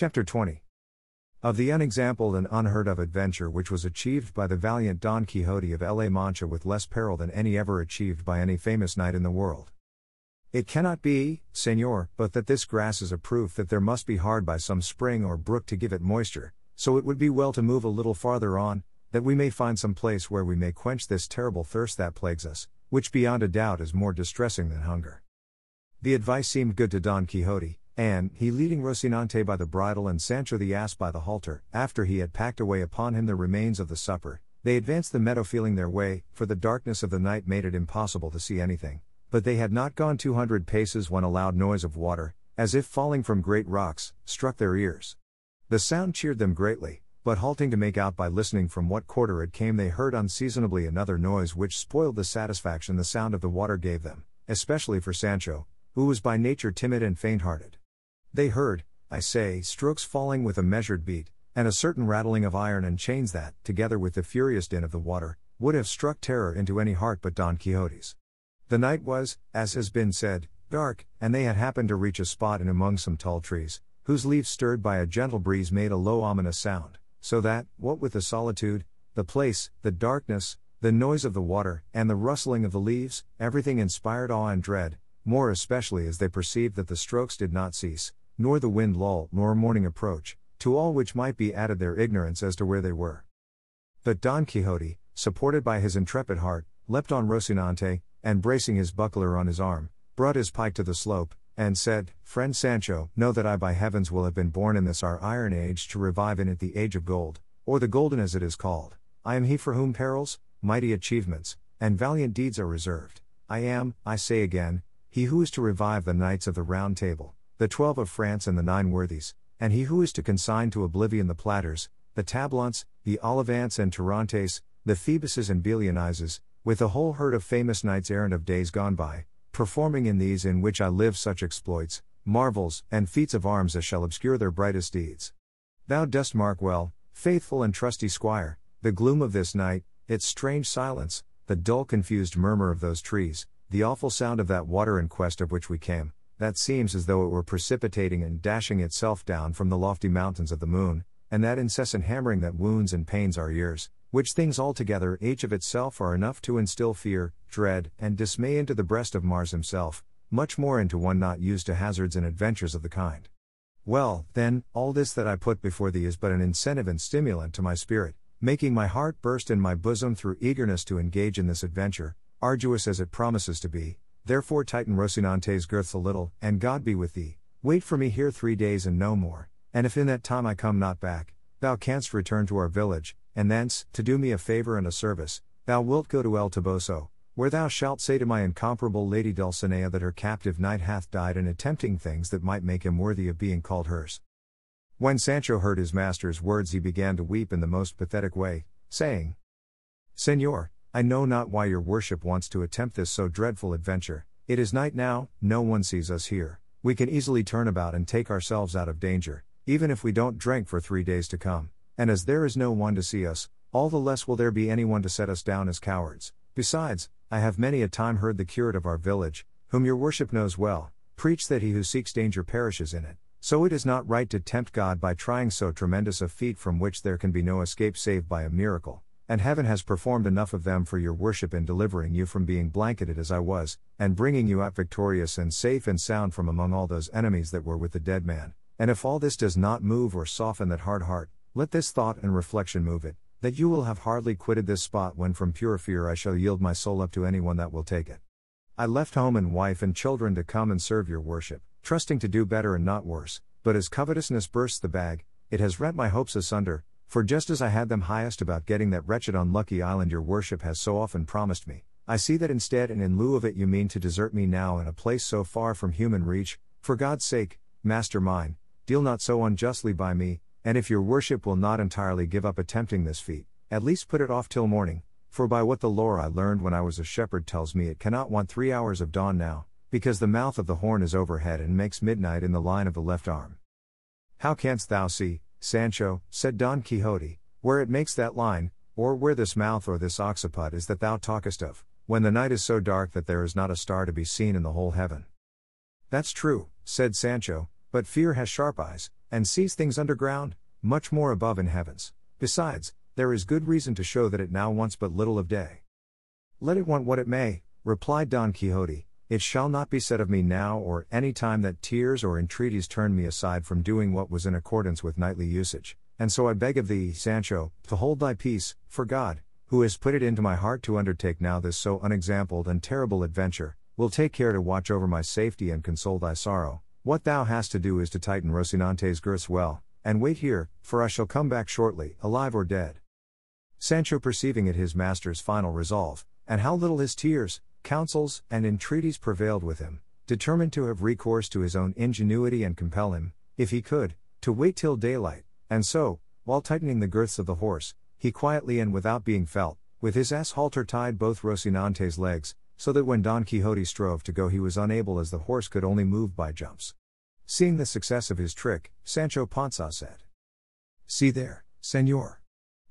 Chapter 20 Of the unexampled and unheard of adventure which was achieved by the valiant Don Quixote of La Mancha with less peril than any ever achieved by any famous knight in the world. It cannot be, Señor, but that this grass is a proof that there must be hard by some spring or brook to give it moisture, so it would be well to move a little farther on, that we may find some place where we may quench this terrible thirst that plagues us, which beyond a doubt is more distressing than hunger. The advice seemed good to Don Quixote, and, he leading Rocinante by the bridle and Sancho the ass by the halter, after he had packed away upon him the remains of the supper, they advanced the meadow feeling their way, for the darkness of the night made it impossible to see anything. But they had not gone two hundred paces when a loud noise of water, as if falling from great rocks, struck their ears. The sound cheered them greatly, but halting to make out by listening from what quarter it came, they heard unseasonably another noise which spoiled the satisfaction the sound of the water gave them, especially for Sancho, who was by nature timid and faint hearted. They heard, I say, strokes falling with a measured beat, and a certain rattling of iron and chains that, together with the furious din of the water, would have struck terror into any heart but Don Quixote's. The night was, as has been said, dark, and they had happened to reach a spot in among some tall trees, whose leaves stirred by a gentle breeze made a low ominous sound, so that, what with the solitude, the place, the darkness, the noise of the water, and the rustling of the leaves, everything inspired awe and dread, more especially as they perceived that the strokes did not cease, nor the wind lull, nor morning approach, to all which might be added their ignorance as to where they were. But Don Quixote, supported by his intrepid heart, leapt on Rocinante, and bracing his buckler on his arm, brought his pike to the slope, and said, Friend Sancho, know that I by heavens will have been born in this our iron age to revive in it the age of gold, or the golden as it is called. I am he for whom perils, mighty achievements, and valiant deeds are reserved. I am, I say again, he who is to revive the knights of the Round Table, the twelve of France and the nine worthies, and he who is to consign to oblivion the Platirs, the Tablants, the Ollivants and Tirantes, the Phoebuses and Belianises, with a whole herd of famous knights errant of days gone by, performing in these in which I live such exploits, marvels, and feats of arms as shall obscure their brightest deeds. Thou dost mark well, faithful and trusty squire, the gloom of this night, its strange silence, the dull confused murmur of those trees, the awful sound of that water in quest of which we came, that seems as though it were precipitating and dashing itself down from the lofty mountains of the moon, and that incessant hammering that wounds and pains our ears, which things altogether each of itself are enough to instill fear, dread, and dismay into the breast of Mars himself, much more into one not used to hazards and adventures of the kind. Well, then, all this that I put before thee is but an incentive and stimulant to my spirit, making my heart burst in my bosom through eagerness to engage in this adventure, arduous as it promises to be, Therefore tighten Rocinante's girths a little, and God be with thee. Wait for me here three days and no more, and if in that time I come not back, thou canst return to our village, and thence, to do me a favor and a service, thou wilt go to El Toboso, where thou shalt say to my incomparable lady Dulcinea that her captive knight hath died in attempting things that might make him worthy of being called hers. When Sancho heard his master's words, he began to weep in the most pathetic way, saying, Senor, I know not why your worship wants to attempt this so dreadful adventure. It is night now, no one sees us here. We can easily turn about and take ourselves out of danger, even if we don't drink for three days to come. And as there is no one to see us, all the less will there be anyone to set us down as cowards. Besides, I have many a time heard the curate of our village, whom your worship knows well, preach that he who seeks danger perishes in it. So it is not right to tempt God by trying so tremendous a feat from which there can be no escape save by a miracle and heaven has performed enough of them for your worship in delivering you from being blanketed as I was, and bringing you out victorious and safe and sound from among all those enemies that were with the dead man. And if all this does not move or soften that hard heart, let this thought and reflection move it, that you will have hardly quitted this spot when from pure fear I shall yield my soul up to anyone that will take it. I left home and wife and children to come and serve your worship, trusting to do better and not worse, but as covetousness bursts the bag, it has rent my hopes asunder, for just as I had them highest about getting that wretched unlucky island your worship has so often promised me, I see that instead and in lieu of it you mean to desert me now in a place so far from human reach. For God's sake, master mine, deal not so unjustly by me, and if your worship will not entirely give up attempting this feat, at least put it off till morning, for by what the lore I learned when I was a shepherd tells me it cannot want three hours of dawn now, because the mouth of the horn is overhead and makes midnight in the line of the left arm. How canst thou see, Sancho, said Don Quixote, where it makes that line, or where this mouth or this occiput is that thou talkest of, when the night is so dark that there is not a star to be seen in the whole heaven. That's true, said Sancho, but fear has sharp eyes, and sees things underground, much more above in heavens. Besides, there is good reason to show that it now wants but little of day. Let it want what it may, replied Don Quixote, it shall not be said of me now or any time that tears or entreaties turned me aside from doing what was in accordance with knightly usage. And so I beg of thee, Sancho, to hold thy peace, for God, who has put it into my heart to undertake now this so unexampled and terrible adventure, will take care to watch over my safety and console thy sorrow. What thou hast to do is to tighten Rocinante's girths well, and wait here, for I shall come back shortly, alive or dead. Sancho perceiving it his master's final resolve, and how little his tears, counsels, and entreaties prevailed with him, determined to have recourse to his own ingenuity and compel him, if he could, to wait till daylight, and so, while tightening the girths of the horse, he quietly and without being felt, with his ass halter tied both Rocinante's legs, so that when Don Quixote strove to go he was unable as the horse could only move by jumps. Seeing the success of his trick, Sancho Panza said, See there, senor.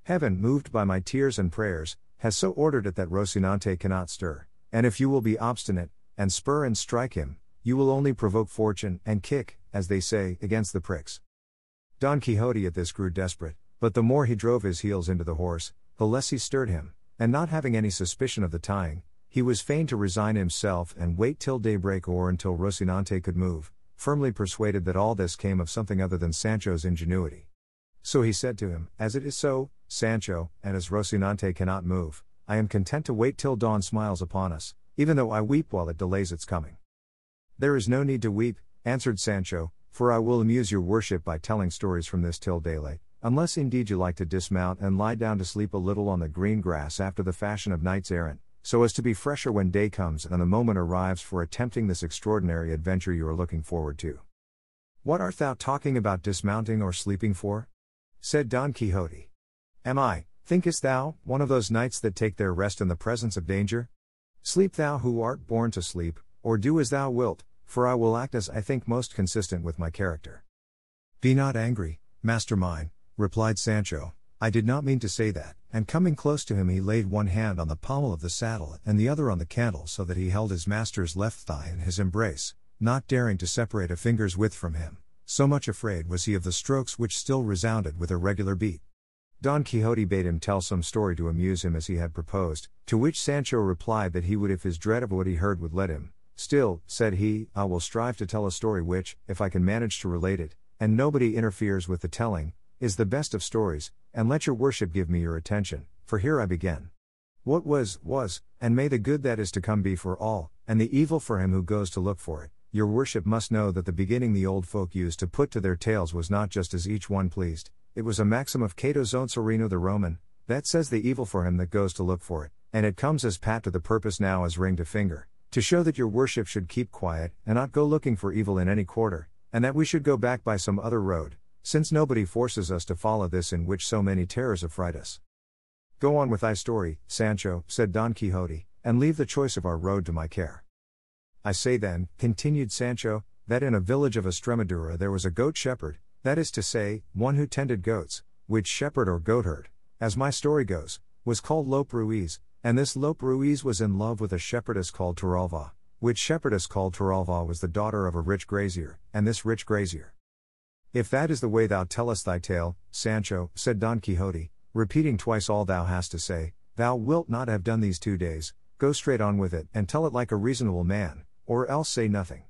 Heaven, moved by my tears and prayers, has so ordered it that Rocinante cannot stir. And if you will be obstinate, and spur and strike him, you will only provoke fortune and kick, as they say, against the pricks. Don Quixote at this grew desperate, but the more he drove his heels into the horse, the less he stirred him, and not having any suspicion of the tying, he was fain to resign himself and wait till daybreak or until Rocinante could move, firmly persuaded that all this came of something other than Sancho's ingenuity. So he said to him, As it is so, Sancho, and as Rocinante cannot move, I am content to wait till dawn smiles upon us, even though I weep while it delays its coming. There is no need to weep, answered Sancho, for I will amuse your worship by telling stories from this till daylight, unless indeed you like to dismount and lie down to sleep a little on the green grass after the fashion of knights errant, so as to be fresher when day comes and the moment arrives for attempting this extraordinary adventure you are looking forward to. What art thou talking about dismounting or sleeping for? said Don Quixote. Am I, Thinkest thou, one of those knights that take their rest in the presence of danger? Sleep thou who art born to sleep, or do as thou wilt, for I will act as I think most consistent with my character. Be not angry, master mine, replied Sancho. I did not mean to say that, and coming close to him, he laid one hand on the pommel of the saddle and the other on the cantle so that he held his master's left thigh in his embrace, not daring to separate a finger's width from him, so much afraid was he of the strokes which still resounded with a regular beat. Don Quixote bade him tell some story to amuse him as he had proposed, to which Sancho replied that he would if his dread of what he heard would let him. Still, said he, I will strive to tell a story which, if I can manage to relate it, and nobody interferes with the telling, is the best of stories, and let your worship give me your attention, for here I begin. What was, was, and may the good that is to come be for all, and the evil for him who goes to look for it. Your worship must know that the beginning the old folk used to put to their tales was not just as each one pleased, it was a maxim of Cato Zonzorino the Roman, that says the evil for him that goes to look for it, and it comes as pat to the purpose now as ring to finger, to show that your worship should keep quiet, and not go looking for evil in any quarter, and that we should go back by some other road, since nobody forces us to follow this in which so many terrors affright us. Go on with thy story, Sancho, said Don Quixote, and leave the choice of our road to my care. I say then, continued Sancho, that in a village of Estremadura there was a goat shepherd, that is to say, one who tended goats, which shepherd or goatherd, as my story goes, was called Lope Ruiz, and this Lope Ruiz was in love with a shepherdess called Torralva, which shepherdess called Torralva was the daughter of a rich grazier, and this rich grazier. If that is the way thou tellest thy tale, Sancho, said Don Quixote, repeating twice all thou hast to say, thou wilt not have done these two days, go straight on with it and tell it like a reasonable man, or else say nothing.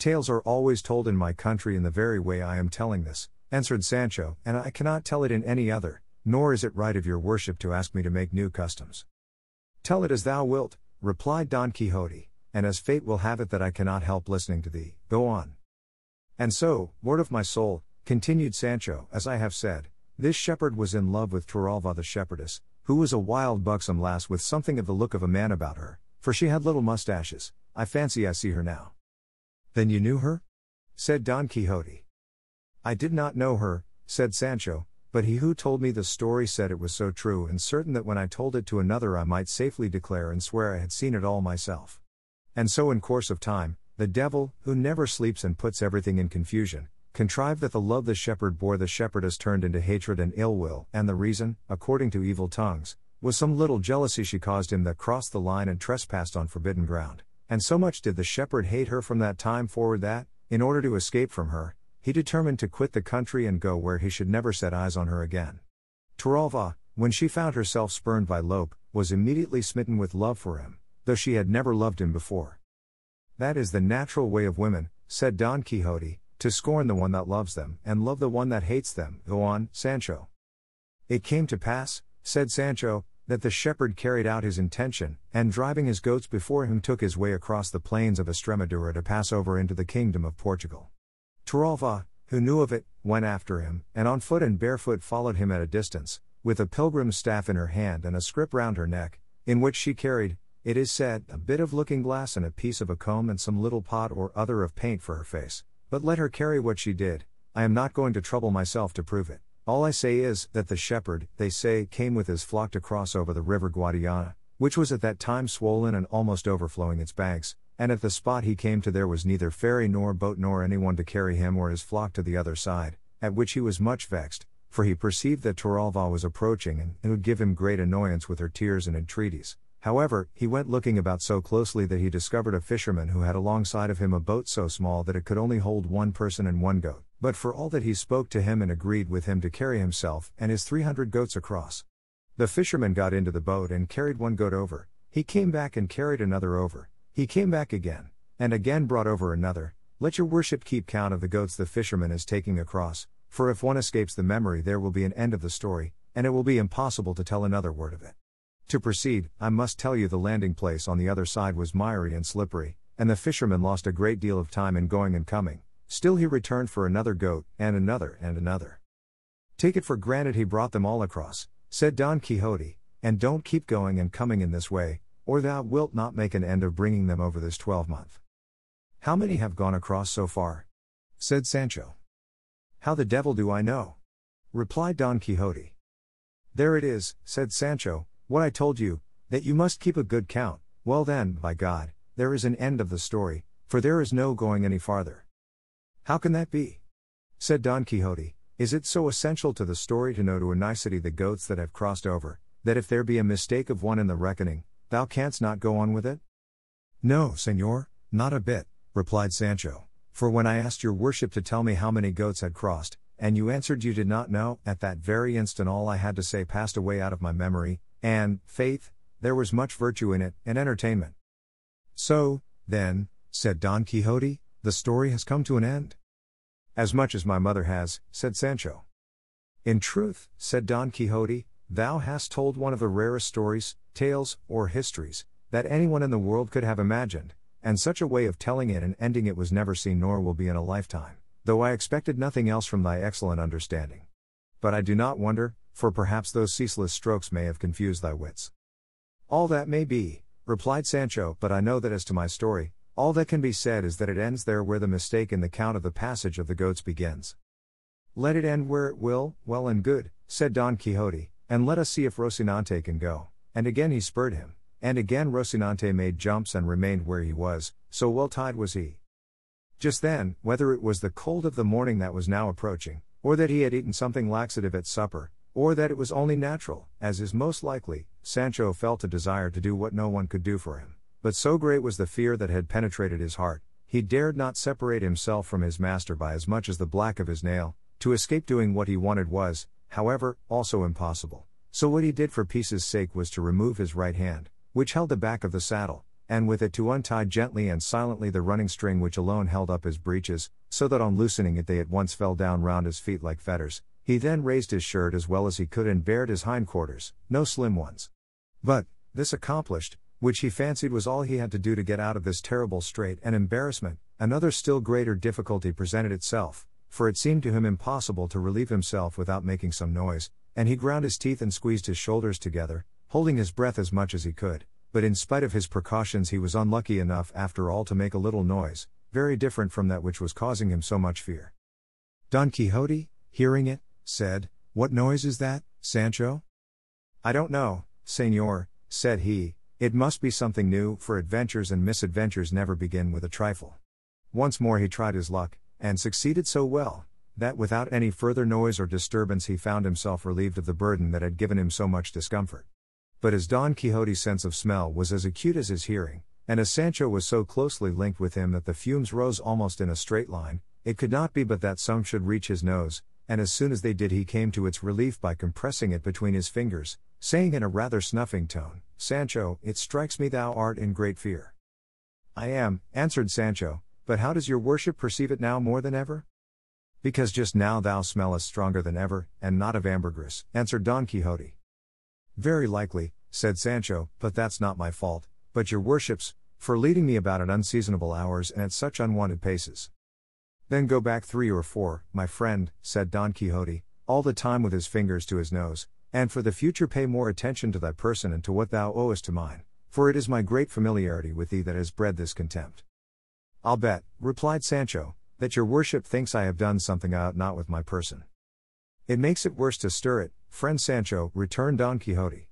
Tales are always told in my country in the very way I am telling this, answered Sancho, and I cannot tell it in any other, nor is it right of your worship to ask me to make new customs. Tell it as thou wilt, replied Don Quixote, and as fate will have it that I cannot help listening to thee, go on. And so, lord of my soul, continued Sancho, as I have said, this shepherd was in love with Torralva the shepherdess, who was a wild buxom lass with something of the look of a man about her, for she had little mustaches, I fancy I see her now. Then you knew her? said Don Quixote. I did not know her, said Sancho, but he who told me the story said it was so true and certain that when I told it to another I might safely declare and swear I had seen it all myself. And so, in course of time, the devil, who never sleeps and puts everything in confusion, contrived that the love the shepherd bore the shepherdess turned into hatred and ill will, and the reason, according to evil tongues, was some little jealousy she caused him that crossed the line and trespassed on forbidden ground. And so much did the shepherd hate her from that time forward that, in order to escape from her, he determined to quit the country and go where he should never set eyes on her again. Torralva, when she found herself spurned by Lope, was immediately smitten with love for him, though she had never loved him before. That is the natural way of women, said Don Quixote, to scorn the one that loves them, and love the one that hates them. Go on, Sancho. It came to pass, said Sancho, that the shepherd carried out his intention, and driving his goats before him took his way across the plains of Estremadura to pass over into the kingdom of Portugal. Torralva, who knew of it, went after him, and on foot and barefoot followed him at a distance, with a pilgrim's staff in her hand and a scrip round her neck, in which she carried, it is said, a bit of looking glass and a piece of a comb and some little pot or other of paint for her face. But let her carry what she did, I am not going to trouble myself to prove it. All I say is that the shepherd, they say, came with his flock to cross over the river Guadiana, which was at that time swollen and almost overflowing its banks, and at the spot he came to there was neither ferry nor boat nor anyone to carry him or his flock to the other side, at which he was much vexed, for he perceived that Torralva was approaching and, and would give him great annoyance with her tears and entreaties. However, he went looking about so closely that he discovered a fisherman who had alongside of him a boat so small that it could only hold one person and one goat, but for all that he spoke to him and agreed with him to carry himself and his three hundred goats across. The fisherman got into the boat and carried one goat over, he came back and carried another over, he came back again, and again brought over another. Let your worship keep count of the goats the fisherman is taking across, for if one escapes the memory, there will be an end of the story, and it will be impossible to tell another word of it. To proceed, I must tell you the landing place on the other side was miry and slippery, and the fisherman lost a great deal of time in going and coming. Still, he returned for another goat, and another, and another. Take it for granted he brought them all across, said Don Quixote, and don't keep going and coming in this way, or thou wilt not make an end of bringing them over this twelvemonth. How many have gone across so far? said Sancho. How the devil do I know? replied Don Quixote. There it is, said Sancho, what I told you, that you must keep a good count, well then, by God, there is an end of the story, for there is no going any farther. How can that be? said Don Quixote. Is it so essential to the story to know to a nicety the goats that have crossed over, that if there be a mistake of one in the reckoning, thou canst not go on with it? No, senor, not a bit, replied Sancho, for when I asked your worship to tell me how many goats had crossed, and you answered you did not know, at that very instant all I had to say passed away out of my memory, and, faith, there was much virtue in it, and entertainment. So, then, said Don Quixote, the story has come to an end. As much as my mother has, said Sancho. In truth, said Don Quixote, thou hast told one of the rarest stories, tales, or histories, that anyone in the world could have imagined, and such a way of telling it and ending it was never seen nor will be in a lifetime, though I expected nothing else from thy excellent understanding. But I do not wonder, for perhaps those ceaseless strokes may have confused thy wits. All that may be, replied Sancho, but I know that as to my story, all that can be said is that it ends there where the mistake in the count of the passage of the goats begins. Let it end where it will, well and good, said Don Quixote, and let us see if Rocinante can go. And again he spurred him, and again Rocinante made jumps and remained where he was, so well tied was he. Just then, whether it was the cold of the morning that was now approaching, or that he had eaten something laxative at supper, or that it was only natural, as is most likely, Sancho felt a desire to do what no one could do for him. But so great was the fear that had penetrated his heart, he dared not separate himself from his master by as much as the black of his nail. To escape doing what he wanted was, however, also impossible. So what he did for peace's sake was to remove his right hand, which held the back of the saddle, and with it to untie gently and silently the running string which alone held up his breeches, so that on loosening it they at once fell down round his feet like fetters, he then raised his shirt as well as he could and bared his hindquarters, no slim ones. But, this accomplished, which he fancied was all he had to do to get out of this terrible strait and embarrassment, another still greater difficulty presented itself, for it seemed to him impossible to relieve himself without making some noise, and he ground his teeth and squeezed his shoulders together, holding his breath as much as he could. But in spite of his precautions, he was unlucky enough after all to make a little noise, very different from that which was causing him so much fear. Don Quixote, hearing it, said, What noise is that, Sancho? I don't know, senor, said he, it must be something new, for adventures and misadventures never begin with a trifle. Once more he tried his luck, and succeeded so well, that without any further noise or disturbance he found himself relieved of the burden that had given him so much discomfort. But as Don Quixote's sense of smell was as acute as his hearing, and as Sancho was so closely linked with him that the fumes rose almost in a straight line, it could not be but that some should reach his nose, and as soon as they did, he came to its relief by compressing it between his fingers, saying in a rather snuffing tone, Sancho, it strikes me thou art in great fear. I am, answered Sancho, but how does your worship perceive it now more than ever? Because just now thou smellest stronger than ever, and not of ambergris, answered Don Quixote. Very likely, said Sancho, but that's not my fault, but your worship's, for leading me about at unseasonable hours and at such unwanted paces. Then go back three or four, my friend, said Don Quixote, all the time with his fingers to his nose, and for the future pay more attention to thy person and to what thou owest to mine, for it is my great familiarity with thee that has bred this contempt. I'll bet, replied Sancho, that your worship thinks I have done something I ought not with my person. It makes it worse to stir it, friend Sancho, returned Don Quixote.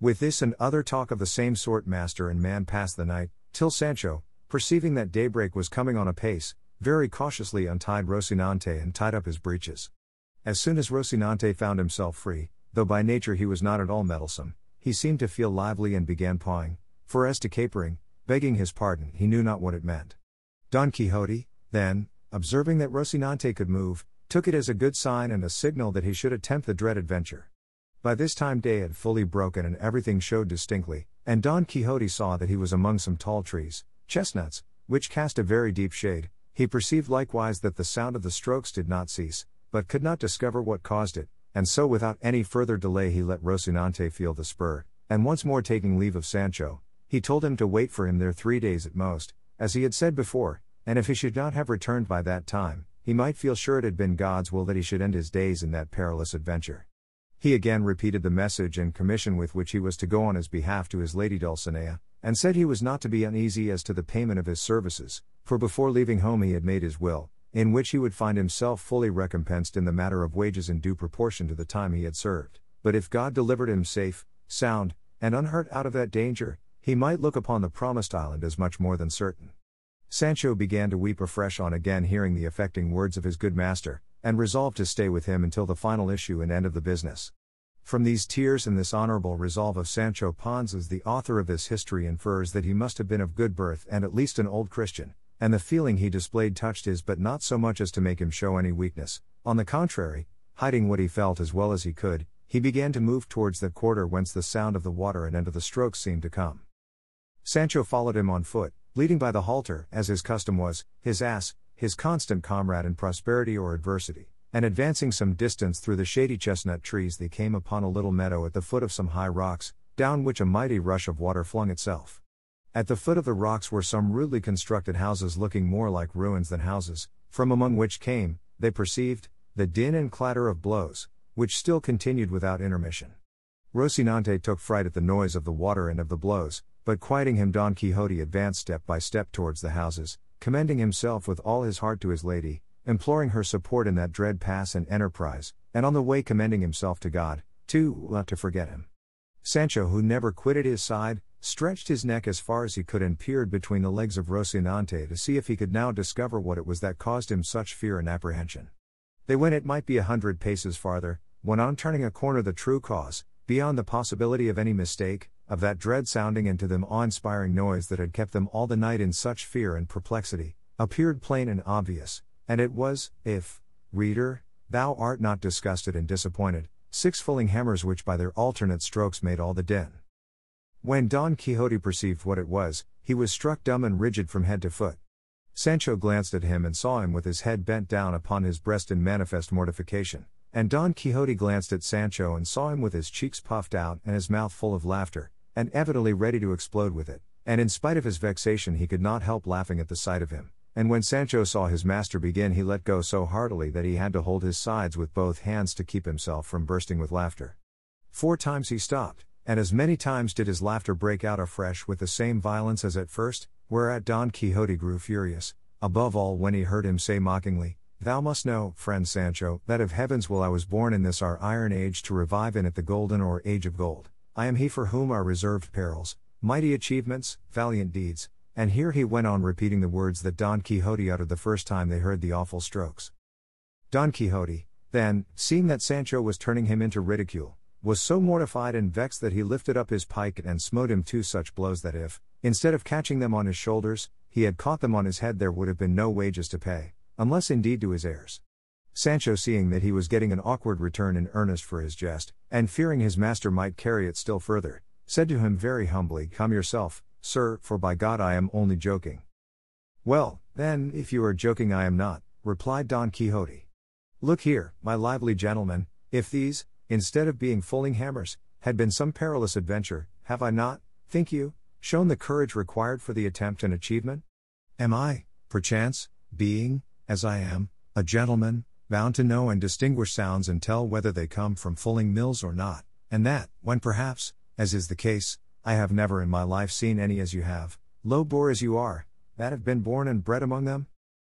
With this and other talk of the same sort, master and man passed the night, till Sancho, perceiving that daybreak was coming on apace, very cautiously untied Rocinante and tied up his breeches. As soon as Rocinante found himself free, though by nature he was not at all meddlesome, he seemed to feel lively and began pawing, for as to capering, begging his pardon, he knew not what it meant. Don Quixote, then, observing that Rocinante could move, took it as a good sign and a signal that he should attempt the dread adventure. By this time day had fully broken and everything showed distinctly, and Don Quixote saw that he was among some tall trees, chestnuts, which cast a very deep shade. He perceived likewise that the sound of the strokes did not cease, but could not discover what caused it, and so without any further delay he let Rocinante feel the spur, and once more taking leave of Sancho, he told him to wait for him there three days at most, as he had said before, and if he should not have returned by that time, he might feel sure it had been God's will that he should end his days in that perilous adventure. He again repeated the message and commission with which he was to go on his behalf to his lady Dulcinea, and said he was not to be uneasy as to the payment of his services, for before leaving home he had made his will, in which he would find himself fully recompensed in the matter of wages in due proportion to the time he had served. But if God delivered him safe, sound, and unhurt out of that danger, he might look upon the promised island as much more than certain. Sancho began to weep afresh on again hearing the affecting words of his good master, and resolved to stay with him until the final issue and end of the business. From these tears and this honorable resolve of Sancho Panza, the author of this history infers that he must have been of good birth and at least an old Christian, and the feeling he displayed touched his but not so much as to make him show any weakness. On the contrary, hiding what he felt as well as he could, he began to move towards the quarter whence the sound of the water and end of the strokes seemed to come. Sancho followed him on foot, leading by the halter, as his custom was, his ass, his constant comrade in prosperity or adversity, and advancing some distance through the shady chestnut trees, they came upon a little meadow at the foot of some high rocks, down which a mighty rush of water flung itself. At the foot of the rocks were some rudely constructed houses looking more like ruins than houses, from among which came, they perceived, the din and clatter of blows, which still continued without intermission. Rocinante took fright at the noise of the water and of the blows, but quieting him, Don Quixote advanced step by step towards the houses, commending himself with all his heart to his lady, imploring her support in that dread pass and enterprise, and on the way commending himself to God, too, not to forget him. Sancho, who never quitted his side, stretched his neck as far as he could and peered between the legs of Rocinante to see if he could now discover what it was that caused him such fear and apprehension. They went it might be a hundred paces farther, when on turning a corner the true cause, beyond the possibility of any mistake, of that dread sounding and to them awe-inspiring noise that had kept them all the night in such fear and perplexity, appeared plain and obvious, and it was, if, reader, thou art not disgusted and disappointed, six fulling hammers which by their alternate strokes made all the din. When Don Quixote perceived what it was, he was struck dumb and rigid from head to foot. Sancho glanced at him and saw him with his head bent down upon his breast in manifest mortification, and Don Quixote glanced at Sancho and saw him with his cheeks puffed out and his mouth full of laughter, and evidently ready to explode with it, and in spite of his vexation he could not help laughing at the sight of him. And when Sancho saw his master begin, he let go so heartily that he had to hold his sides with both hands to keep himself from bursting with laughter. Four times he stopped, and as many times did his laughter break out afresh with the same violence as at first, whereat Don Quixote grew furious, above all when he heard him say mockingly, Thou must know, friend Sancho, that of heaven's will I was born in this our iron age to revive in it the golden or age of gold. I am he for whom are reserved perils, mighty achievements, valiant deeds. And here he went on repeating the words that Don Quixote uttered the first time they heard the awful strokes. Don Quixote, then, seeing that Sancho was turning him into ridicule, was so mortified and vexed that he lifted up his pike and smote him two such blows that if, instead of catching them on his shoulders, he had caught them on his head, there would have been no wages to pay, unless indeed to his heirs. Sancho, seeing that he was getting an awkward return in earnest for his jest, and fearing his master might carry it still further, said to him very humbly, Come yourself, sir, for by God I am only joking. Well, then, if you are joking, I am not, replied Don Quixote. Look here, my lively gentleman, if these, instead of being fulling hammers, had been some perilous adventure, have I not, think you, shown the courage required for the attempt and achievement? Am I, perchance, being, as I am, a gentleman, bound to know and distinguish sounds and tell whether they come from fulling mills or not, and that, when perhaps, as is the case, I have never in my life seen any as you have, low bore as you are, that have been born and bred among them?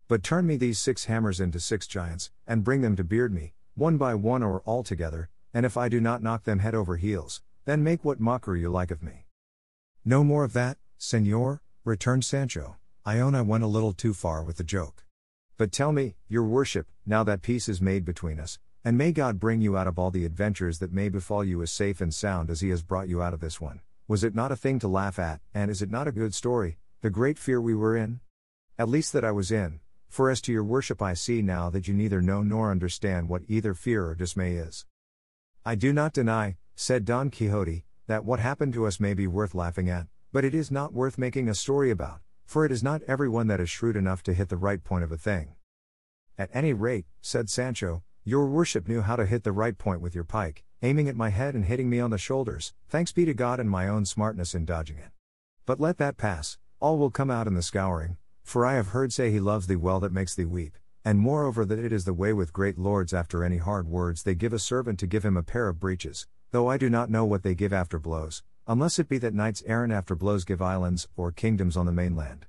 But turn me these six hammers into six giants, and bring them to beard me, one by one or all together, and if I do not knock them head over heels, then make what mockery you like of me. No more of that, senor, returned Sancho. I own I went a little too far with the joke. But tell me, your worship, now that peace is made between us, and may God bring you out of all the adventures that may befall you as safe and sound as he has brought you out of this one, was it not a thing to laugh at, and is it not a good story, the great fear we were in? At least that I was in, for as to your worship I see now that you neither know nor understand what either fear or dismay is. I do not deny, said Don Quixote, that what happened to us may be worth laughing at, but it is not worth making a story about, for it is not everyone that is shrewd enough to hit the right point of a thing. At any rate, said Sancho, your worship knew how to hit the right point with your pike, aiming at my head and hitting me on the shoulders, thanks be to God and my own smartness in dodging it. But let that pass, all will come out in the scouring, for I have heard say he loves thee well that makes thee weep, and moreover that it is the way with great lords after any hard words they give a servant to give him a pair of breeches, though I do not know what they give after blows, unless it be that knights errant after blows give islands or kingdoms on the mainland.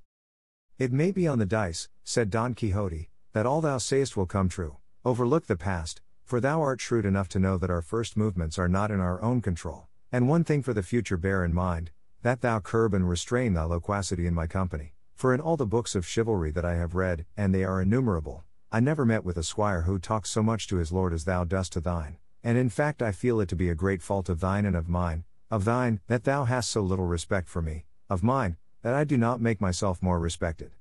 It may be on the dice, said Don Quixote, that all thou sayest will come true. Overlook the past, for thou art shrewd enough to know that our first movements are not in our own control, and one thing for the future bear in mind, that thou curb and restrain thy loquacity in my company. For in all the books of chivalry that I have read, and they are innumerable, I never met with a squire who talks so much to his lord as thou dost to thine, and in fact I feel it to be a great fault of thine and of mine, of thine, that thou hast so little respect for me, of mine, that I do not make myself more respected.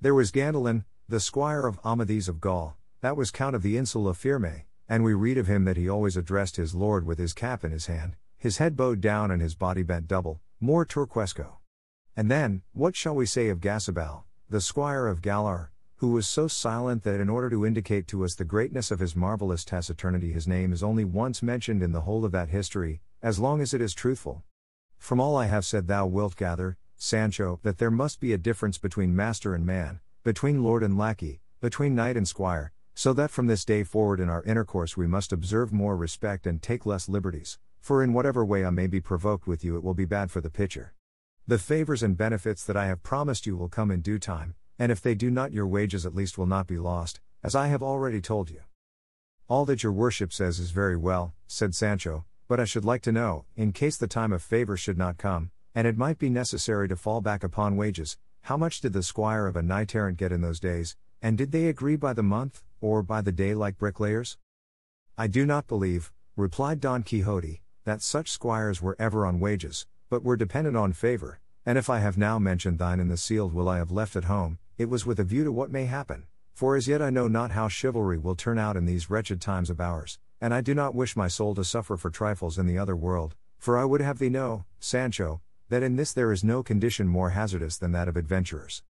There was Gandalin, the squire of Amadis of Gaul, that was count of the Insula Firme, and we read of him that he always addressed his lord with his cap in his hand, his head bowed down and his body bent double, more turquesco. And then, what shall we say of Gasabal, the squire of Galaor, who was so silent that in order to indicate to us the greatness of his marvelous taciturnity, his name is only once mentioned in the whole of that history, as long as it is truthful. From all I have said, thou wilt gather, Sancho, that there must be a difference between master and man, between lord and lackey, between knight and squire, so that from this day forward in our intercourse we must observe more respect and take less liberties, for in whatever way I may be provoked with you, it will be bad for the pitcher. The favors and benefits that I have promised you will come in due time, and if they do not, your wages at least will not be lost, as I have already told you. All that your worship says is very well, said Sancho, but I should like to know, in case the time of favor should not come, and it might be necessary to fall back upon wages, how much did the squire of a knight errant get in those days, and did they agree by the month, or by the day like bricklayers? I do not believe, replied Don Quixote, that such squires were ever on wages, but were dependent on favor, and if I have now mentioned thine in the sealed will I have left at home, it was with a view to what may happen, for as yet I know not how chivalry will turn out in these wretched times of ours, and I do not wish my soul to suffer for trifles in the other world, for I would have thee know, Sancho, that in this there is no condition more hazardous than that of adventurers.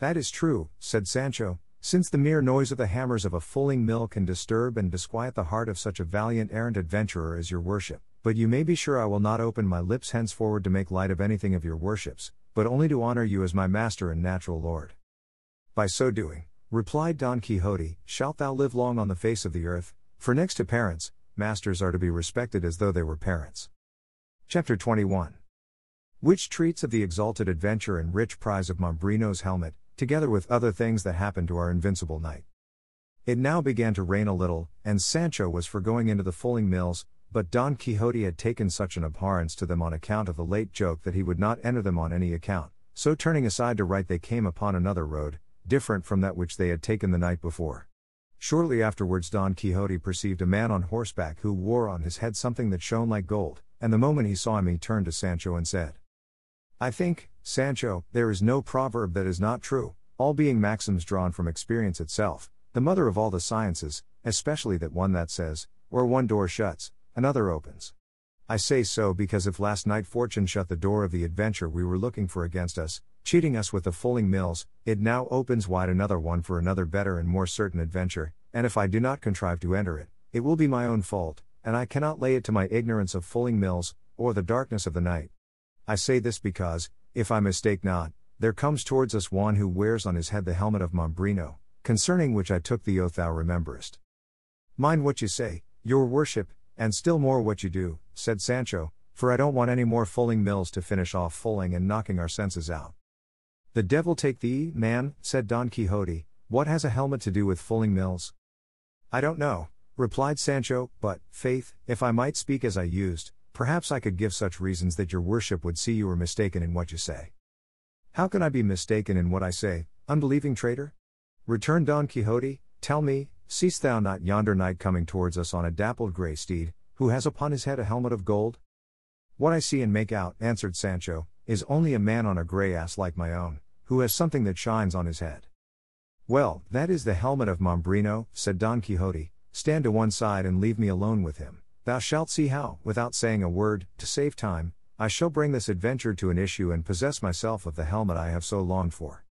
That is true, said Sancho, since the mere noise of the hammers of a fulling mill can disturb and disquiet the heart of such a valiant errant adventurer as your worship. But you may be sure I will not open my lips henceforward to make light of anything of your worships, but only to honor you as my master and natural lord. By so doing, replied Don Quixote, shalt thou live long on the face of the earth, for next to parents, masters are to be respected as though they were parents. Chapter 21 Which treats of the exalted adventure and rich prize of Mambrino's helmet, together with other things that happened to our invincible knight. It now began to rain a little, and Sancho was for going into the fulling mills, but Don Quixote had taken such an abhorrence to them on account of the late joke that he would not enter them on any account, so turning aside to right they came upon another road, different from that which they had taken the night before. Shortly afterwards Don Quixote perceived a man on horseback who wore on his head something that shone like gold, and the moment he saw him he turned to Sancho and said, I think, Sancho, there is no proverb that is not true, all being maxims drawn from experience itself, the mother of all the sciences, especially that one that says, where one door shuts, another opens. I say so because if last night fortune shut the door of the adventure we were looking for against us, cheating us with the fulling mills, it now opens wide another one for another better and more certain adventure, and if I do not contrive to enter it, it will be my own fault, and I cannot lay it to my ignorance of fulling mills, or the darkness of the night. I say this because, if I mistake not, there comes towards us one who wears on his head the helmet of Mambrino, concerning which I took the oath thou rememberest. Mind what you say, your worship, and still more what you do, said Sancho, for I don't want any more fulling mills to finish off fulling and knocking our senses out. The devil take thee, man, said Don Quixote, what has a helmet to do with fulling mills? I don't know, replied Sancho, but, faith, if I might speak as I used, perhaps I could give such reasons that your worship would see you were mistaken in what you say. How can I be mistaken in what I say, unbelieving traitor? returned Don Quixote, tell me, Seest thou not yonder knight coming towards us on a dappled grey steed, who has upon his head a helmet of gold? What I see and make out, answered Sancho, is only a man on a grey ass like my own, who has something that shines on his head. Well, that is the helmet of Mambrino, said Don Quixote, stand to one side and leave me alone with him. Thou shalt see how, without saying a word, to save time, I shall bring this adventure to an issue and possess myself of the helmet I have so longed for.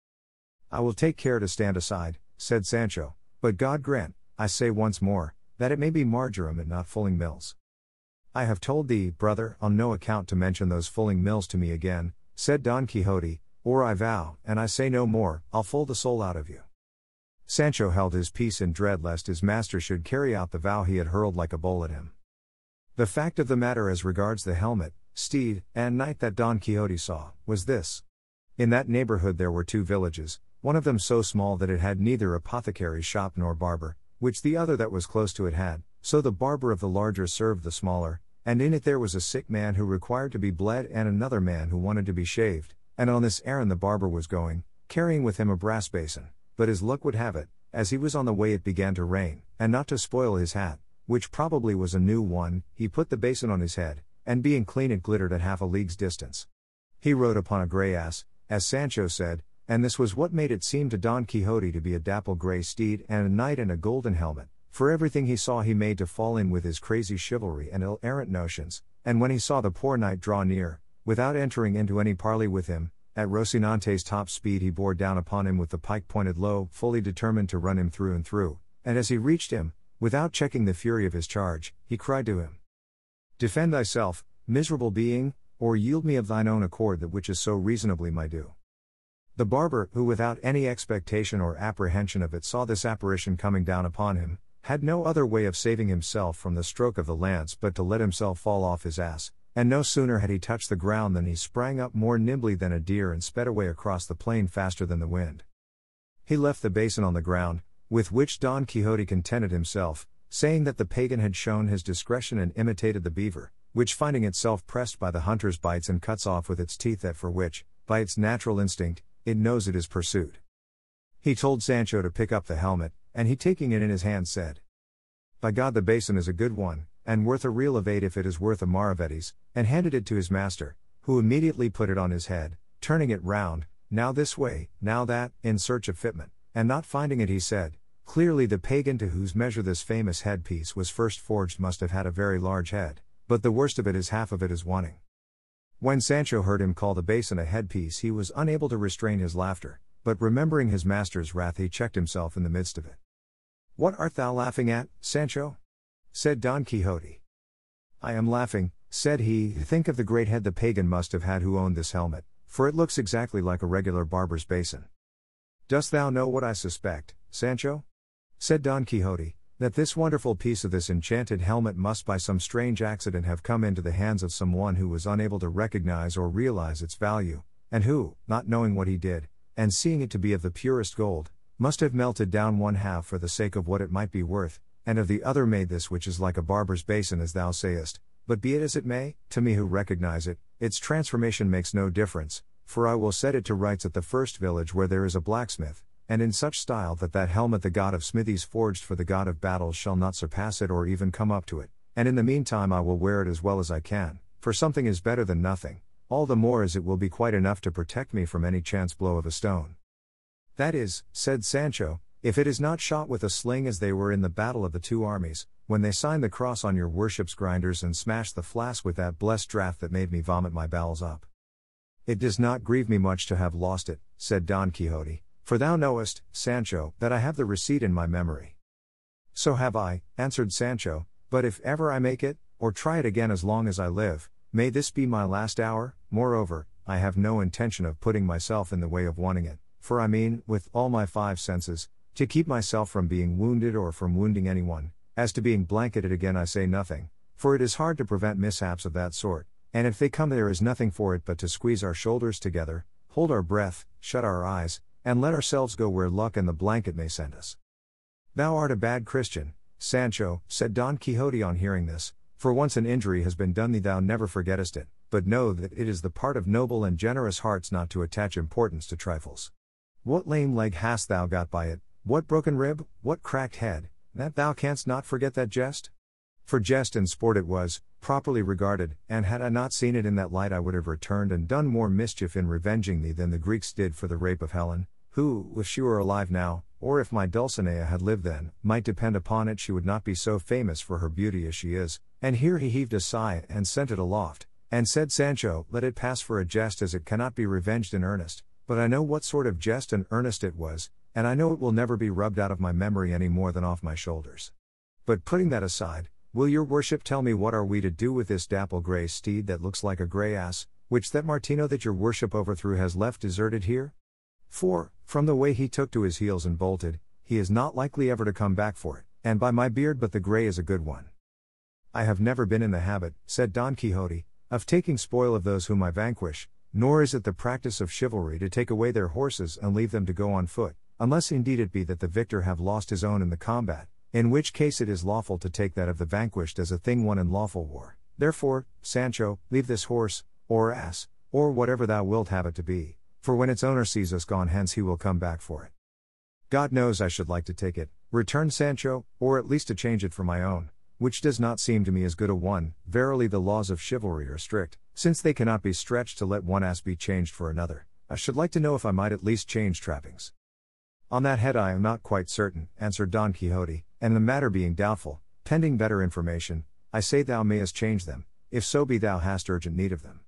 I will take care to stand aside, said Sancho, but God grant, I say once more, that it may be marjoram and not fulling mills. I have told thee, brother, on no account to mention those fulling mills to me again, said Don Quixote, or I vow, and I say no more, I'll full the soul out of you. Sancho held his peace in dread lest his master should carry out the vow he had hurled like a bull at him. The fact of the matter as regards the helmet, steed, and knight that Don Quixote saw, was this. In that neighborhood there were two villages, one of them so small that it had neither apothecary's shop nor barber, which the other that was close to it had, so the barber of the larger served the smaller, and in it there was a sick man who required to be bled and another man who wanted to be shaved, and on this errand the barber was going, carrying with him a brass basin, but as luck would have it, as he was on the way it began to rain, and not to spoil his hat, which probably was a new one, he put the basin on his head, and being clean it glittered at half a league's distance. He rode upon a grey ass, as Sancho said, and this was what made it seem to Don Quixote to be a dapple grey steed and a knight in a golden helmet, for everything he saw he made to fall in with his crazy chivalry and ill errant notions, and when he saw the poor knight draw near, without entering into any parley with him, at Rocinante's top speed he bore down upon him with the pike pointed low, fully determined to run him through and through, and as he reached him, without checking the fury of his charge, he cried to him, Defend thyself, miserable being, or yield me of thine own accord that which is so reasonably my due. The barber, who without any expectation or apprehension of it saw this apparition coming down upon him, had no other way of saving himself from the stroke of the lance but to let himself fall off his ass, and no sooner had he touched the ground than he sprang up more nimbly than a deer and sped away across the plain faster than the wind. He left the basin on the ground, with which Don Quixote contented himself, saying that the pagan had shown his discretion and imitated the beaver, which finding itself pressed by the hunter's bites and cuts off with its teeth that for which, by its natural instinct, it knows it is pursued. He told Sancho to pick up the helmet, and he taking it in his hand said, By God the basin is a good one, and worth a real of eight if it is worth a maravedis, and handed it to his master, who immediately put it on his head, turning it round, now this way, now that, in search of fitment, and not finding it he said, Clearly the pagan to whose measure this famous headpiece was first forged must have had a very large head, but the worst of it is half of it is wanting. When Sancho heard him call the basin a headpiece, he was unable to restrain his laughter, but remembering his master's wrath, he checked himself in the midst of it. What art thou laughing at, Sancho? Said Don Quixote. I am laughing, said he, think of the great head the pagan must have had who owned this helmet, for it looks exactly like a regular barber's basin. Dost thou know what I suspect, Sancho? said Don Quixote, that this wonderful piece of this enchanted helmet must by some strange accident have come into the hands of some one who was unable to recognize or realize its value, and who, not knowing what he did, and seeing it to be of the purest gold, must have melted down one half for the sake of what it might be worth, and of the other made this which is like a barber's basin as thou sayest, but be it as it may, to me who recognize it, its transformation makes no difference, for I will set it to rights at the first village where there is a blacksmith, and in such style that that helmet the god of smithies forged for the god of battles shall not surpass it or even come up to it, and in the meantime I will wear it as well as I can, for something is better than nothing, all the more as it will be quite enough to protect me from any chance blow of a stone. That is, said Sancho, if it is not shot with a sling as they were in the battle of the two armies, when they signed the cross on your worship's grinders and smashed the flask with that blessed draught that made me vomit my bowels up. It does not grieve me much to have lost it, said Don Quixote, for thou knowest, Sancho, that I have the receipt in my memory. So have I, answered Sancho, but if ever I make it, or try it again as long as I live, may this be my last hour, moreover, I have no intention of putting myself in the way of wanting it, for I mean, with all my five senses, to keep myself from being wounded or from wounding anyone, as to being blanketed again, I say nothing, for it is hard to prevent mishaps of that sort, and if they come, there is nothing for it but to squeeze our shoulders together, hold our breath, shut our eyes, and let ourselves go where luck and the blanket may send us. Thou art a bad Christian, Sancho, said Don Quixote on hearing this, for once an injury has been done thee, thou never forgettest it, but know that it is the part of noble and generous hearts not to attach importance to trifles. What lame leg hast thou got by it, what broken rib, what cracked head, that thou canst not forget that jest? For jest and sport it was, properly regarded, and had I not seen it in that light, I would have returned and done more mischief in revenging thee than the Greeks did for the rape of Helen, who, if she were alive now, or if my Dulcinea had lived then, might depend upon it she would not be so famous for her beauty as she is. And here he heaved a sigh and sent it aloft, and said Sancho, Let it pass for a jest as it cannot be revenged in earnest, but I know what sort of jest and earnest it was, and I know it will never be rubbed out of my memory any more than off my shoulders. But putting that aside, will your worship tell me what are we to do with this dapple grey steed that looks like a grey ass, which that Martino that your worship overthrew has left deserted here? For, from the way he took to his heels and bolted, he is not likely ever to come back for it, and by my beard, but the grey is a good one. I have never been in the habit, said Don Quixote, of taking spoil of those whom I vanquish, nor is it the practice of chivalry to take away their horses and leave them to go on foot, unless indeed it be that the victor have lost his own in the combat, in which case it is lawful to take that of the vanquished as a thing won in lawful war. Therefore, Sancho, leave this horse, or ass, or whatever thou wilt have it to be, for when its owner sees us gone hence he will come back for it. God knows I should like to take it, returned Sancho, or at least to change it for my own, which does not seem to me as good a one. Verily, the laws of chivalry are strict, since they cannot be stretched to let one ass be changed for another. I should like to know if I might at least change trappings. On that head I am not quite certain, answered Don Quixote, and the matter being doubtful, pending better information, I say thou mayest change them, if so be thou hast urgent need of them.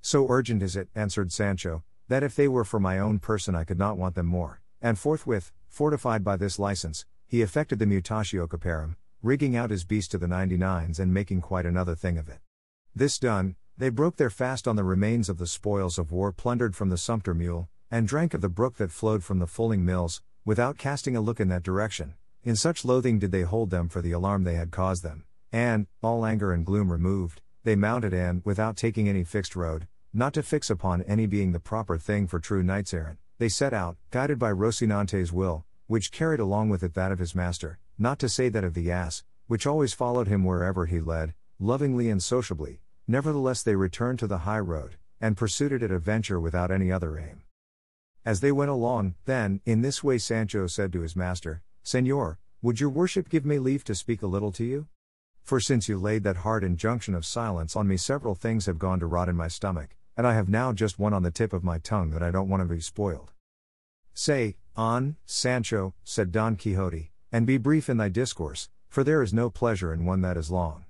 So urgent is it, answered Sancho, that if they were for my own person I could not want them more, and forthwith, fortified by this license, he effected the mutatio capparum, rigging out his beast to the ninety nines and making quite another thing of it. This done, they broke their fast on the remains of the spoils of war plundered from the sumpter mule, and drank of the brook that flowed from the fulling mills, without casting a look in that direction. In such loathing did they hold them for the alarm they had caused them, and, all anger and gloom removed, they mounted and, without taking any fixed road, not to fix upon any being the proper thing for true knights errant, they set out, guided by Rocinante's will, which carried along with it that of his master, not to say that of the ass, which always followed him wherever he led, lovingly and sociably. Nevertheless, they returned to the high road, and pursued it at a venture without any other aim. As they went along, then, in this way Sancho said to his master, Senor, would your worship give me leave to speak a little to you? For since you laid that hard injunction of silence on me, several things have gone to rot in my stomach, and I have now just one on the tip of my tongue that I don't want to be spoiled. Say, on, Sancho, said Don Quixote, and be brief in thy discourse, for there is no pleasure in one that is long.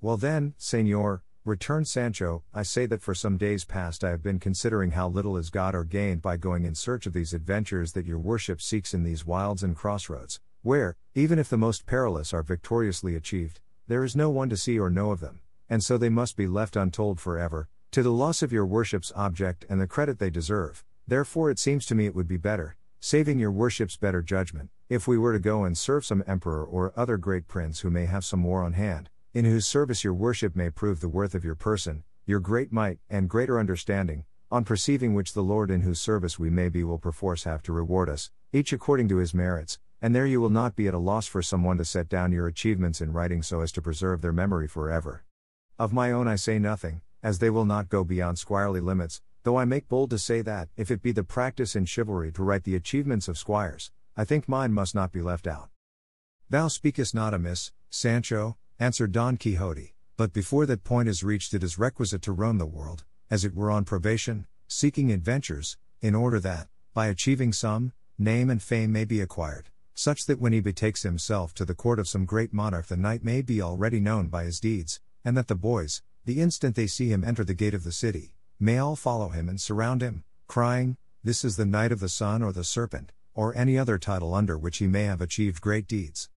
Well then, Senor, Returned Sancho, I say that for some days past I have been considering how little is got or gained by going in search of these adventures that your worship seeks in these wilds and crossroads, where, even if the most perilous are victoriously achieved, there is no one to see or know of them, and so they must be left untold forever, to the loss of your worship's object and the credit they deserve. Therefore, it seems to me it would be better, saving your worship's better judgment, if we were to go and serve some emperor or other great prince who may have some war on hand, in whose service your worship may prove the worth of your person, your great might, and greater understanding, on perceiving which the Lord in whose service we may be will perforce have to reward us, each according to his merits, and there you will not be at a loss for someone to set down your achievements in writing so as to preserve their memory forever. Of my own I say nothing, as they will not go beyond squirely limits, though I make bold to say that, if it be the practice in chivalry to write the achievements of squires, I think mine must not be left out. Thou speakest not amiss, Sancho, answered Don Quixote, but before that point is reached, it is requisite to roam the world, as it were on probation, seeking adventures, in order that, by achieving some, name and fame may be acquired, such that when he betakes himself to the court of some great monarch, the knight may be already known by his deeds, and that the boys, the instant they see him enter the gate of the city, may all follow him and surround him, crying, This is the knight of the sun or the serpent, or any other title under which he may have achieved great deeds.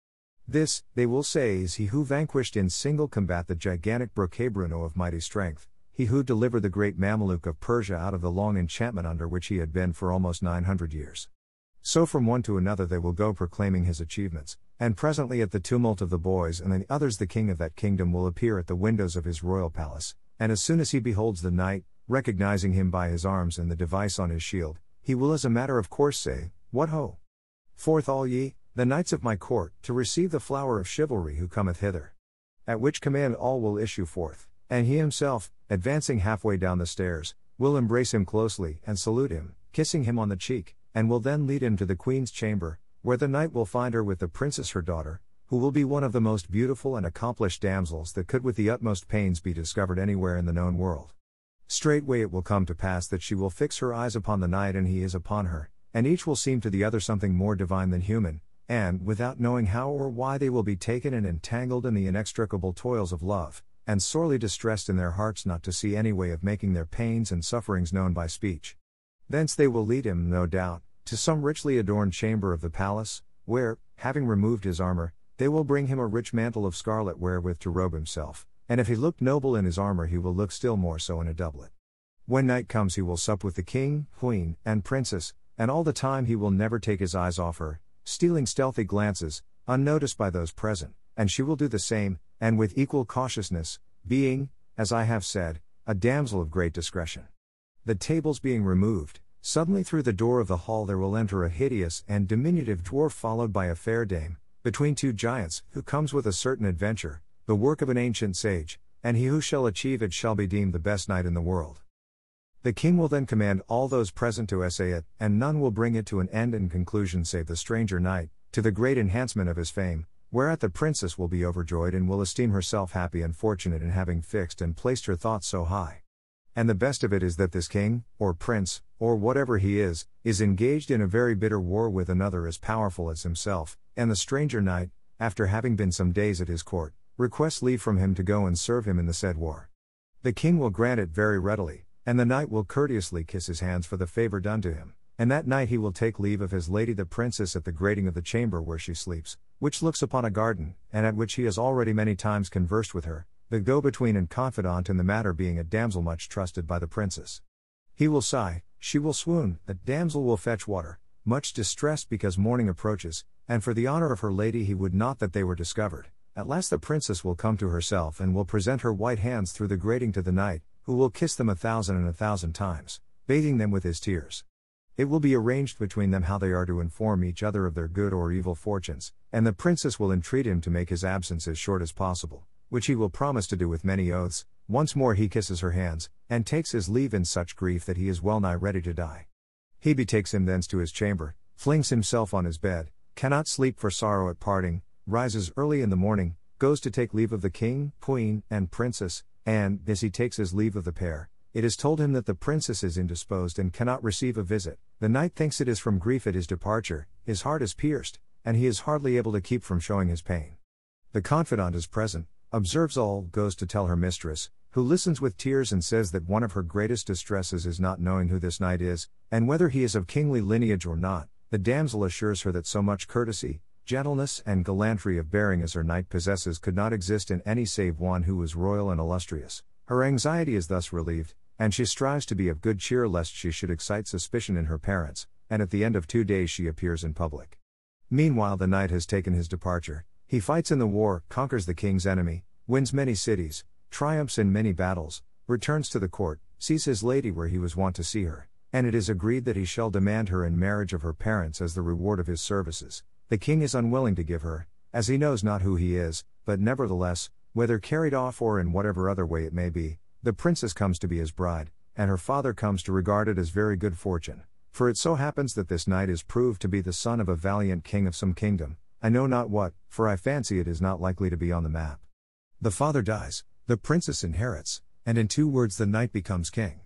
This, they will say, is he who vanquished in single combat the gigantic Brocabruno of mighty strength, he who delivered the great Mameluke of Persia out of the long enchantment under which he had been for almost 900 years. So from one to another they will go proclaiming his achievements, and presently at the tumult of the boys and the others the king of that kingdom will appear at the windows of his royal palace, and as soon as he beholds the knight, recognizing him by his arms and the device on his shield, he will as a matter of course say, What ho! Forth all ye, the knights of my court, to receive the flower of chivalry who cometh hither. At which command all will issue forth, and he himself, advancing halfway down the stairs, will embrace him closely and salute him, kissing him on the cheek, and will then lead him to the queen's chamber, where the knight will find her with the princess her daughter, who will be one of the most beautiful and accomplished damsels that could with the utmost pains be discovered anywhere in the known world. Straightway it will come to pass that she will fix her eyes upon the knight and he is upon her, and each will seem to the other something more divine than human, and, without knowing how or why, they will be taken and entangled in the inextricable toils of love, and sorely distressed in their hearts not to see any way of making their pains and sufferings known by speech. Thence they will lead him, no doubt, to some richly adorned chamber of the palace, where, having removed his armor, they will bring him a rich mantle of scarlet wherewith to robe himself, and if he looked noble in his armor, he will look still more so in a doublet. When night comes, he will sup with the king, queen, and princess, and all the time he will never take his eyes off her, stealing stealthy glances, unnoticed by those present, and she will do the same, and with equal cautiousness, being, as I have said, a damsel of great discretion. The tables being removed, suddenly through the door of the hall there will enter a hideous and diminutive dwarf followed by a fair dame, between two giants, who comes with a certain adventure, the work of an ancient sage, and he who shall achieve it shall be deemed the best knight in the world. The king will then command all those present to essay it, and none will bring it to an end and conclusion save the stranger knight, to the great enhancement of his fame, whereat the princess will be overjoyed and will esteem herself happy and fortunate in having fixed and placed her thoughts so high. And the best of it is that this king, or prince, or whatever he is, is engaged in a very bitter war with another as powerful as himself, and the stranger knight, after having been some days at his court, requests leave from him to go and serve him in the said war. The king will grant it very readily, and the knight will courteously kiss his hands for the favor done to him, and that night he will take leave of his lady the princess at the grating of the chamber where she sleeps, which looks upon a garden, and at which he has already many times conversed with her, the go between and confidant in the matter being a damsel much trusted by the princess. He will sigh, she will swoon, the damsel will fetch water, much distressed because morning approaches, and for the honor of her lady he would not that they were discovered. At last the princess will come to herself and will present her white hands through the grating to the knight, who will kiss them a thousand and a thousand times, bathing them with his tears. It will be arranged between them how they are to inform each other of their good or evil fortunes, and the princess will entreat him to make his absence as short as possible, which he will promise to do with many oaths. Once more he kisses her hands, and takes his leave in such grief that he is well nigh ready to die. He betakes him thence to his chamber, flings himself on his bed, cannot sleep for sorrow at parting, rises early in the morning, goes to take leave of the king, queen, and princess, and, as he takes his leave of the pair, it is told him that the princess is indisposed and cannot receive a visit. The knight thinks it is from grief at his departure, his heart is pierced, and he is hardly able to keep from showing his pain. The confidant is present, observes all, goes to tell her mistress, who listens with tears and says that one of her greatest distresses is not knowing who this knight is, and whether he is of kingly lineage or not. The damsel assures her that so much courtesy, gentleness, and gallantry of bearing as her knight possesses could not exist in any save one who was royal and illustrious. Her anxiety is thus relieved, and she strives to be of good cheer lest she should excite suspicion in her parents, and at the end of two days she appears in public. Meanwhile, the knight has taken his departure. He fights in the war, conquers the king's enemy, wins many cities, triumphs in many battles, returns to the court, sees his lady where he was wont to see her, and it is agreed that he shall demand her in marriage of her parents as the reward of his services. The king is unwilling to give her, as he knows not who he is, but nevertheless, whether carried off or in whatever other way it may be, the princess comes to be his bride, and her father comes to regard it as very good fortune. For it so happens that this knight is proved to be the son of a valiant king of some kingdom, I know not what, for I fancy it is not likely to be on the map. The father dies, the princess inherits, and in two words the knight becomes king.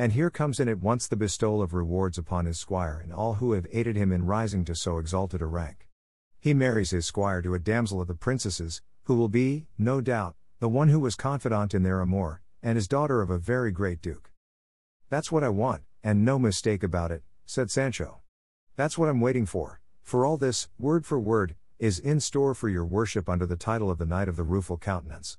And here comes in at once the bestowal of rewards upon his squire and all who have aided him in rising to so exalted a rank. He marries his squire to a damsel of the princesses, who will be, no doubt, the one who was confidant in their amour, and is daughter of a very great duke. That's what I want, and no mistake about it, said Sancho. That's what I'm waiting for, for all this, word for word, is in store for your worship under the title of the Knight of the Rueful Countenance.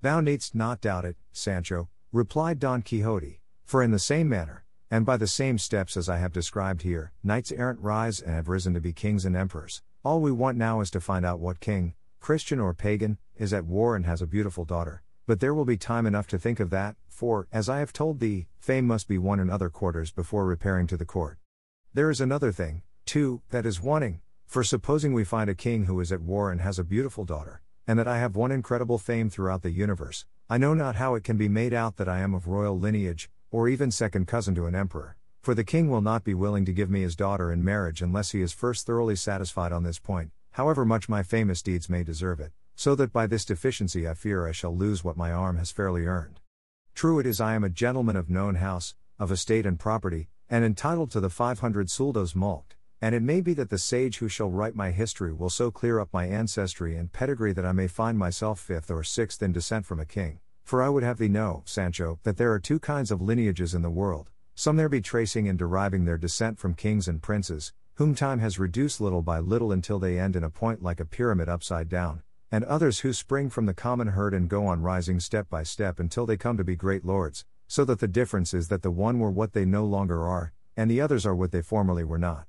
Thou needst not doubt it, Sancho, replied Don Quixote, for in the same manner, and by the same steps as I have described here, knights errant rise and have risen to be kings and emperors. All we want now is to find out what king, Christian or pagan, is at war and has a beautiful daughter. But there will be time enough to think of that, for, as I have told thee, fame must be won in other quarters before repairing to the court. There is another thing, too, that is wanting, for supposing we find a king who is at war and has a beautiful daughter, and that I have won incredible fame throughout the universe, I know not how it can be made out that I am of royal lineage, or even second cousin to an emperor, for the king will not be willing to give me his daughter in marriage unless he is first thoroughly satisfied on this point, however much my famous deeds may deserve it, so that by this deficiency I fear I shall lose what my arm has fairly earned. True it is I am a gentleman of known house, of estate and property, and entitled to the five hundred sueldos mulct, and it may be that the sage who shall write my history will so clear up my ancestry and pedigree that I may find myself fifth or sixth in descent from a king. For I would have thee know, Sancho, that there are two kinds of lineages in the world, some there be tracing and deriving their descent from kings and princes, whom time has reduced little by little until they end in a point like a pyramid upside down, and others who spring from the common herd and go on rising step by step until they come to be great lords, so that the difference is that the one were what they no longer are, and the others are what they formerly were not.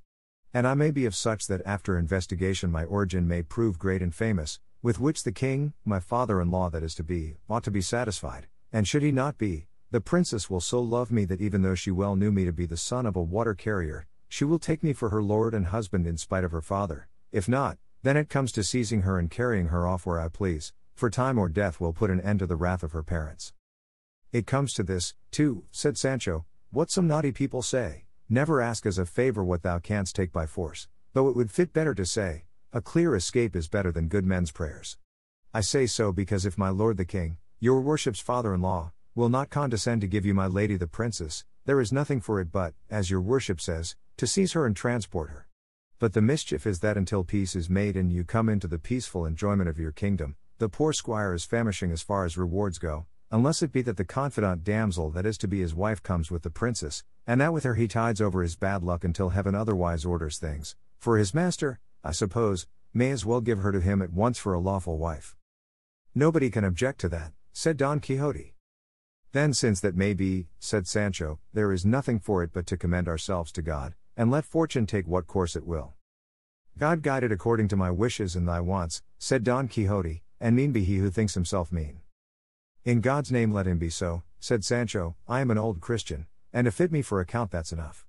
And I may be of such that after investigation my origin may prove great and famous, with which the king, my father in law that is to be, ought to be satisfied, and should he not be, the princess will so love me that even though she well knew me to be the son of a water carrier, she will take me for her lord and husband in spite of her father, if not, then it comes to seizing her and carrying her off where I please, for time or death will put an end to the wrath of her parents. It comes to this, too, said Sancho, what some naughty people say. Never ask as a favor what thou canst take by force, though it would fit better to say, A clear escape is better than good men's prayers. I say so because if my lord the king, your worship's father in law, will not condescend to give you my lady the princess, there is nothing for it but, as your worship says, to seize her and transport her. But the mischief is that until peace is made and you come into the peaceful enjoyment of your kingdom, the poor squire is famishing as far as rewards go, unless it be that the confidant damsel that is to be his wife comes with the princess, and that with her he tides over his bad luck until heaven otherwise orders things, for his master, I suppose, may as well give her to him at once for a lawful wife. Nobody can object to that, said Don Quixote. Then, since that may be, said Sancho, there is nothing for it but to commend ourselves to God, and let fortune take what course it will. God guide it according to my wishes and thy wants, said Don Quixote, and mean be he who thinks himself mean. In God's name let him be so, said Sancho, I am an old Christian, and to fit me for account that's enough.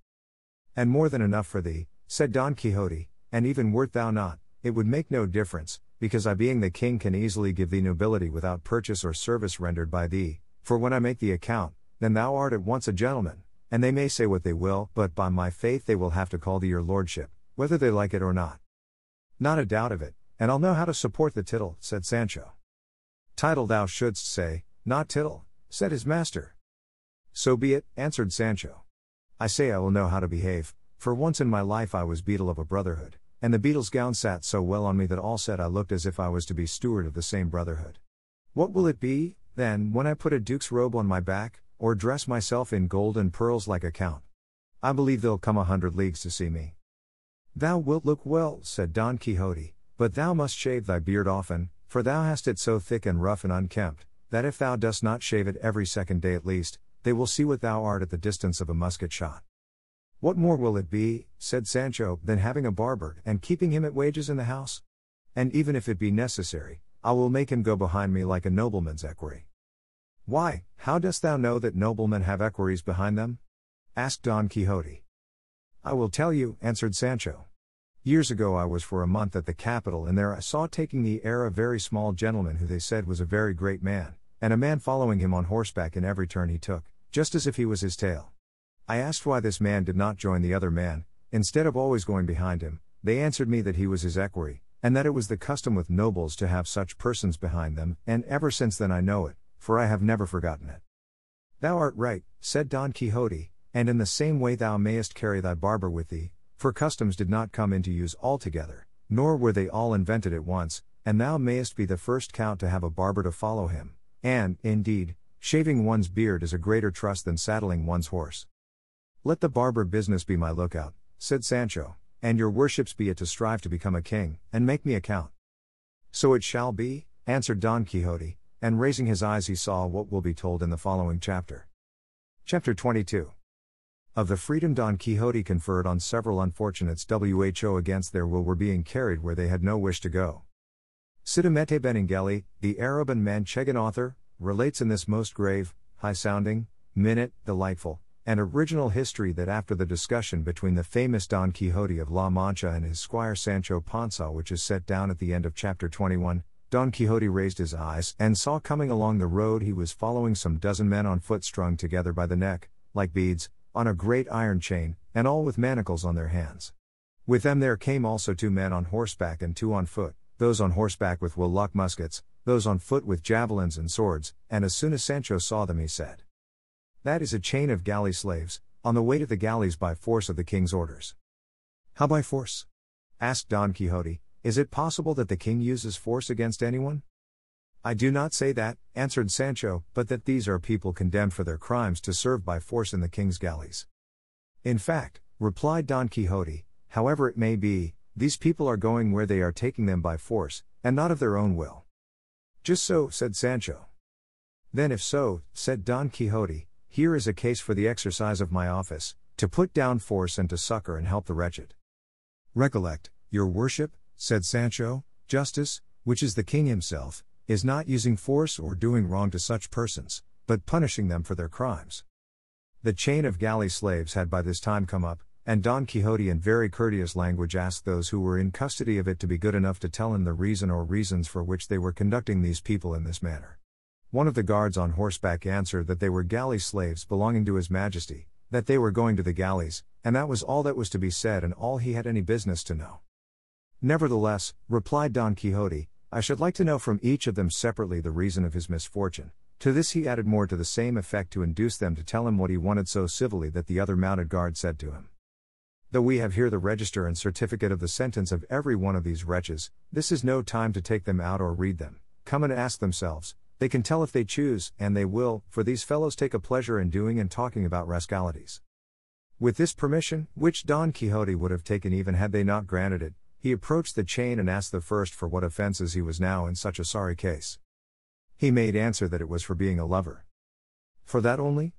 And more than enough for thee, said Don Quixote, and even wert thou not, it would make no difference, because I being the king can easily give thee nobility without purchase or service rendered by thee, for when I make the account, then thou art at once a gentleman, and they may say what they will, but by my faith they will have to call thee your lordship, whether they like it or not. Not a doubt of it, and I'll know how to support the tittle, said Sancho. Title thou shouldst say, not tittle, said his master. So be it, answered Sancho. I say I will know how to behave, for once in my life I was beadle of a brotherhood, and the beadle's gown sat so well on me that all said I looked as if I was to be steward of the same brotherhood. What will it be, then, when I put a duke's robe on my back, or dress myself in gold and pearls like a count? I believe they'll come a hundred leagues to see me. Thou wilt look well, said Don Quixote, but thou must shave thy beard often, for thou hast it so thick and rough and unkempt, that if thou dost not shave it every second day at least, they will see what thou art at the distance of a musket shot. What more will it be, said Sancho, than having a barber and keeping him at wages in the house? And even if it be necessary, I will make him go behind me like a nobleman's equerry. Why, how dost thou know that noblemen have equerries behind them? asked Don Quixote. I will tell you, answered Sancho. Years ago I was for a month at the capital and there I saw taking the air a very small gentleman who they said was a very great man, and a man following him on horseback in every turn he took, just as if he was his tail. I asked why this man did not join the other man, instead of always going behind him, they answered me that he was his equerry, and that it was the custom with nobles to have such persons behind them, and ever since then I know it, for I have never forgotten it. Thou art right, said Don Quixote, and in the same way thou mayest carry thy barber with thee, for customs did not come into use altogether, nor were they all invented at once, and thou mayest be the first count to have a barber to follow him, and, indeed, shaving one's beard is a greater trust than saddling one's horse. Let the barber business be my lookout, said Sancho, and your worships be it to strive to become a king, and make me a count. So it shall be, answered Don Quixote, and raising his eyes he saw what will be told in the following chapter. Chapter 22 Of the freedom Don Quixote conferred on several unfortunates who against their will were being carried where they had no wish to go. Cide Hamete Benengeli, the Arab and Manchegan author, relates in this most grave, high sounding, minute, delightful, and original history that after the discussion between the famous Don Quixote of La Mancha and his squire Sancho Panza, which is set down at the end of chapter 21, Don Quixote raised his eyes and saw coming along the road he was following some dozen men on foot strung together by the neck, like beads, on a great iron chain, and all with manacles on their hands. With them there came also two men on horseback and two on foot, those on horseback with wheel-lock muskets, those on foot with javelins and swords, and as soon as Sancho saw them he said, That is a chain of galley slaves, on the way to the galleys by force of the king's orders. How by force? asked Don Quixote, is it possible that the king uses force against anyone? I do not say that, answered Sancho, but that these are people condemned for their crimes to serve by force in the king's galleys. In fact, replied Don Quixote, however it may be, these people are going where they are taking them by force, and not of their own will. Just so, said Sancho. Then, if so, said Don Quixote, here is a case for the exercise of my office, to put down force and to succor and help the wretched. Recollect, your worship, said Sancho, justice, which is the king himself, is not using force or doing wrong to such persons, but punishing them for their crimes. The chain of galley slaves had by this time come up, and Don Quixote in very courteous language asked those who were in custody of it to be good enough to tell him the reason or reasons for which they were conducting these people in this manner. One of the guards on horseback answered that they were galley slaves belonging to His Majesty, that they were going to the galleys, and that was all that was to be said and all he had any business to know. Nevertheless, replied Don Quixote, I should like to know from each of them separately the reason of his misfortune. To this he added more to the same effect to induce them to tell him what he wanted so civilly that the other mounted guard said to him. Though we have here the register and certificate of the sentence of every one of these wretches, this is no time to take them out or read them. Come and ask themselves, they can tell if they choose, and they will, for these fellows take a pleasure in doing and talking about rascalities. With this permission, which Don Quixote would have taken even had they not granted it, he approached the chain and asked the first for what offences he was now in such a sorry case. He made answer that it was for being a lover. For that only?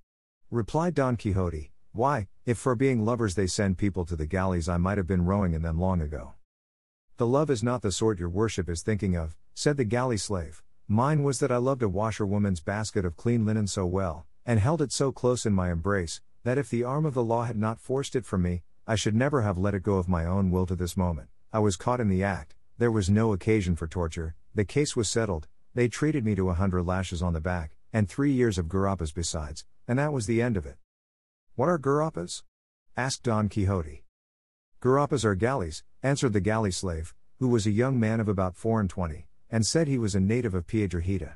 Replied Don Quixote, Why, if for being lovers they send people to the galleys, I might have been rowing in them long ago. The love is not the sort your worship is thinking of, said the galley slave. Mine was that I loved a washerwoman's basket of clean linen so well, and held it so close in my embrace, that if the arm of the law had not forced it from me, I should never have let it go of my own will to this moment. I was caught in the act, there was no occasion for torture, the case was settled, they treated me to a hundred lashes on the back, and three years of gurapas besides, and that was the end of it. What are gurapas? asked Don Quixote. Gurapas are galleys, answered the galley slave, who was a young man of about four and twenty, and said he was a native of Piedrahita.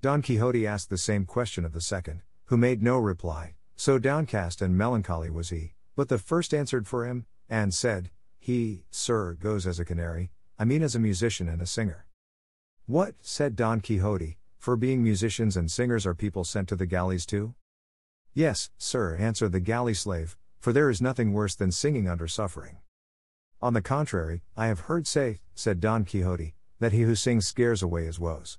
Don Quixote asked the same question of the second, who made no reply, so downcast and melancholy was he, but the first answered for him, and said, he, sir, goes as a canary, I mean as a musician and a singer. What, said Don Quixote, for being musicians and singers are people sent to the galleys too? Yes, sir, answered the galley slave, for there is nothing worse than singing under suffering. On the contrary, I have heard say, said Don Quixote, that he who sings scares away his woes.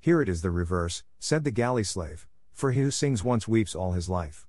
Here it is the reverse, said the galley slave, for he who sings once weeps all his life.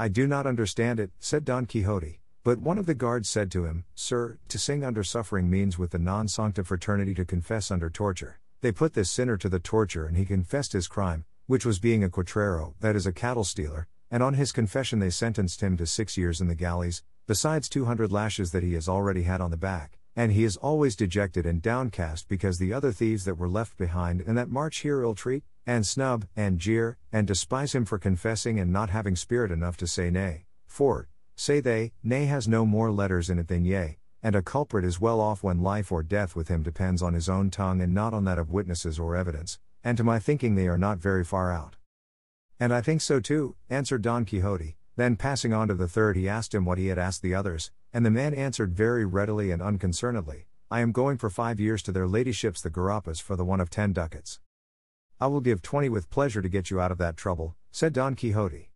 I do not understand it, said Don Quixote, but one of the guards said to him, Sir, to sing under suffering means with the non sancta fraternity to confess under torture. They put this sinner to the torture and he confessed his crime, which was being a cuatrero, that is, a cattle stealer, and on his confession they sentenced him to six years in the galleys, besides 200 lashes that he has already had on the back, and he is always dejected and downcast because the other thieves that were left behind and that march here ill treat, and snub, and jeer, and despise him for confessing and not having spirit enough to say nay. For, Say they, nay has no more letters in it than yea, and a culprit is well off when life or death with him depends on his own tongue and not on that of witnesses or evidence, and to my thinking they are not very far out. And I think so too, answered Don Quixote. Then passing on to the third, he asked him what he had asked the others, and the man answered very readily and unconcernedly I am going for five years to their ladyships the Gurapas for the one of ten ducats. I will give twenty with pleasure to get you out of that trouble, said Don Quixote.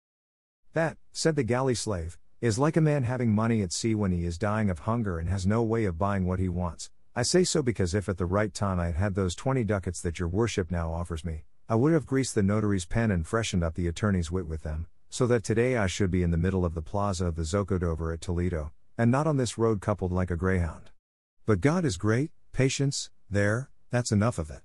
That, said the galley slave, is like a man having money at sea when he is dying of hunger and has no way of buying what he wants. I say so because if at the right time I had had those twenty ducats that your worship now offers me, I would have greased the notary's pen and freshened up the attorney's wit with them, so that today I should be in the middle of the plaza of the Zocodover at Toledo, and not on this road coupled like a greyhound. But God is great, patience, there, that's enough of it.